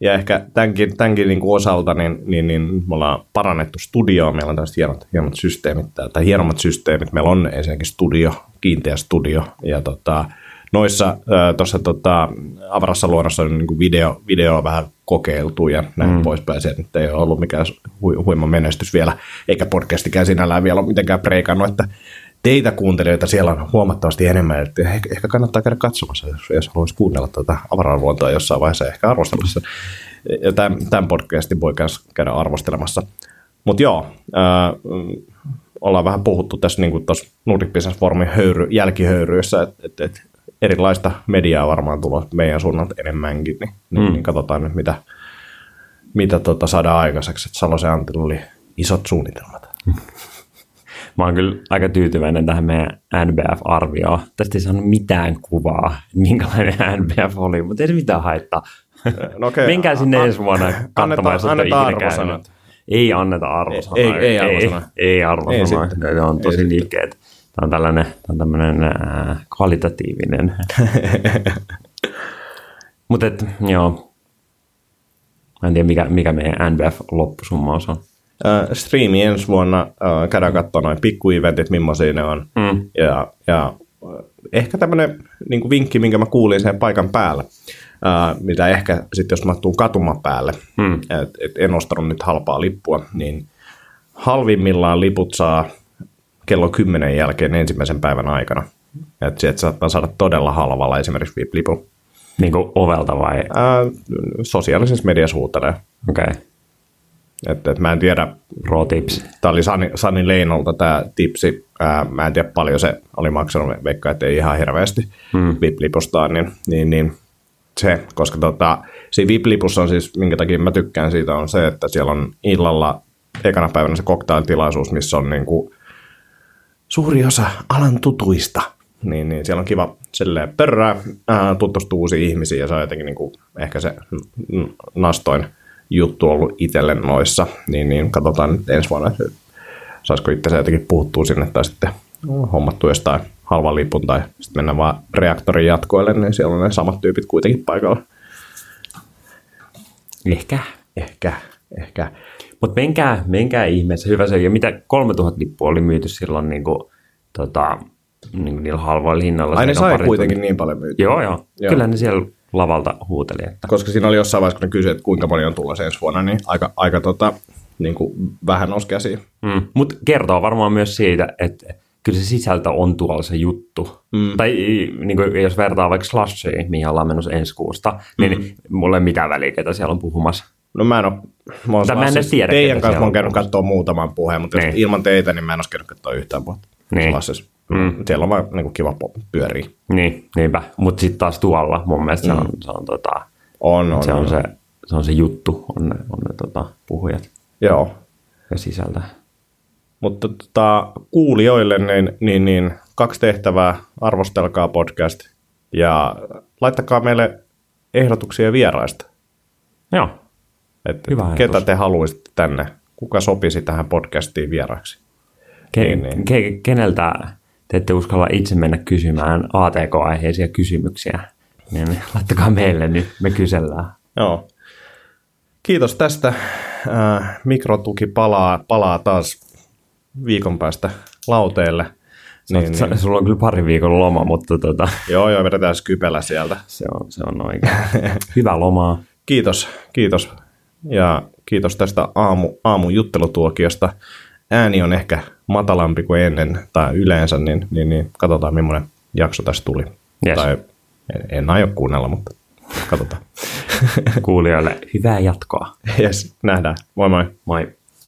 Ja ehkä tämänkin, tämänkin niin kuin osalta, niin, niin, niin me ollaan parannettu studioa. Meillä on tällaiset hienot, hienot systeemit, tai hienommat systeemit. Meillä on ensinnäkin studio, kiinteä studio. Ja tota, noissa tuossa tota, avarassa luonnossa on niin video, video on vähän kokeiltu ja näin mm. poispäin. Se nyt ei ole ollut mikään hu- huima menestys vielä, eikä podcastikään sinällään vielä ole mitenkään preikannut, että teitä kuuntelijoita siellä on huomattavasti enemmän, että ehkä, ehkä kannattaa käydä katsomassa, jos, jos haluaisi kuunnella tuota avaraluontoa jossain vaiheessa, ehkä arvostelemassa. Ja tämän, tämän podcastin voi myös käydä arvostelemassa. Mutta joo, ää, ollaan vähän puhuttu tässä niin kuin tuossa Nordic Business Forumin höyry, jälkihöyryissä, että et, et, erilaista mediaa varmaan tulossa meidän suunnalta enemmänkin, niin, mm. niin, katsotaan nyt, mitä, mitä tota saadaan aikaiseksi. Että Salosen Antilla oli isot suunnitelmat. Mä oon kyllä aika tyytyväinen tähän meidän NBF-arvioon. Tästä ei saanut mitään kuvaa, minkälainen NBF oli, mutta ei se mitään haittaa. No okay. Menkää sinne ensi vuonna katsomaan, jos olette ikinä Ei anneta arvosanaa. Ei, ei, ei arvosanaa. Ei, ei arvosanaa. Ei ne on tosi liikkeet. Tämä on tällainen, tämä on tämmöinen äh, kvalitatiivinen. mutta joo, Mä en tiedä, mikä, mikä meidän NBF-loppusummaus on. Äh, striimi ensi vuonna, äh, käydään katsomaan noin pikkuiventit, millaisia ne on. Mm. Ja, ja äh, ehkä tämmöinen niin vinkki, minkä mä kuulin sen paikan päällä, äh, mitä ehkä sitten jos mä tuun katuman päälle, mm. että et en ostanut nyt halpaa lippua, niin halvimmillaan liput saa kello 10 jälkeen ensimmäisen päivän aikana. Että sieltä saattaa saada todella halvalla esimerkiksi VIP-lipun. Niin kuin ovelta vai? Ää, sosiaalisessa mediassa huutelee. Okei. Okay. Et, et mä en tiedä. Pro tips. Tämä oli Sani, Sani Leinolta tämä tipsi. Ää, mä en tiedä paljon se oli maksanut, veikka, että ei ihan hirveästi hmm. VIP-lipustaan, niin, niin, niin se, koska tota, siinä VIP-lipussa on siis, minkä takia mä tykkään siitä, on se, että siellä on illalla ekana päivänä se cocktailtilaisuus, missä on niin kuin suuri osa alan tutuista niin, niin siellä on kiva silleen pörrää, ää, tutustua uusiin ihmisiin ja se on jotenkin niin kuin, ehkä se nastoin juttu ollut itselle noissa, niin, niin katsotaan nyt ensi vuonna, että saisiko itse se jotenkin puhuttua sinne tai sitten hommattu jostain halvan lipun tai sitten mennä vaan reaktorin jatkoille, niin siellä on ne samat tyypit kuitenkin paikalla. Ehkä. Ehkä, ehkä. Mutta menkää, menkää ihmeessä, hyvä se. Ja mitä 3000 lippua oli myyty silloin niin kuin, tota, niin niillä halvoilla hinnalla. Ai ne sai kuitenkin tuntia. niin paljon myytyä. Joo, joo, joo. Kyllä ne siellä lavalta huuteli. Että... Koska siinä oli jossain vaiheessa, kun ne kysyi, että kuinka paljon on tulla ensi vuonna, niin aika, aika tota, niin kuin vähän nousi käsiin. Mm. Mutta kertoo varmaan myös siitä, että kyllä se sisältö on tuolla se juttu. Mm. Tai niin kuin, jos vertaa vaikka Slushiin, mihin ollaan menossa ensi kuusta, niin mm. mulla ei mitään väliä, ketä siellä on puhumassa. No mä en ole, mä, mä en siis tiedä, teidän kanssa mä oon käynyt katsoa muutaman puheen, mutta niin. ilman teitä, niin mä en ole käynyt katsoa yhtään puhetta. Niin. Mm. Siellä on vaan niin kuin kiva pyöriä. Niin, niinpä. Mutta sitten taas tuolla mun mielestä mm. se on, se on, tota, on, on, se, on, on. Se, se on se juttu, on ne, on ne tota, puhujat. Joo. Ja sisältä. Mutta tota, kuulijoille niin, niin, niin, kaksi tehtävää, arvostelkaa podcast ja laittakaa meille ehdotuksia vieraista. Joo. Et, Hyvä ketä te haluaisitte tänne? Kuka sopisi tähän podcastiin vieraaksi? Ke, niin, niin. Ke, keneltä te ette uskalla itse mennä kysymään ATK-aiheisia kysymyksiä, niin laittakaa meille nyt, me kysellään. Joo. Kiitos tästä. Äh, mikrotuki palaa, palaa taas viikon päästä lauteelle. Niin, niin. Sulla on kyllä pari viikon loma, mutta tota... Joo, joo, vedetään skypellä sieltä. Se on, se on oikein. Hyvä lomaa. Kiitos, kiitos. Ja kiitos tästä aamu, aamun juttelutuokiosta ääni on ehkä matalampi kuin ennen tai yleensä, niin, niin, niin katsotaan millainen jakso tässä tuli. Yes. Tai en, en aio kuunnella, mutta katsotaan. Kuulijoille hyvää jatkoa. Yes, nähdään. Moi moi. Moi.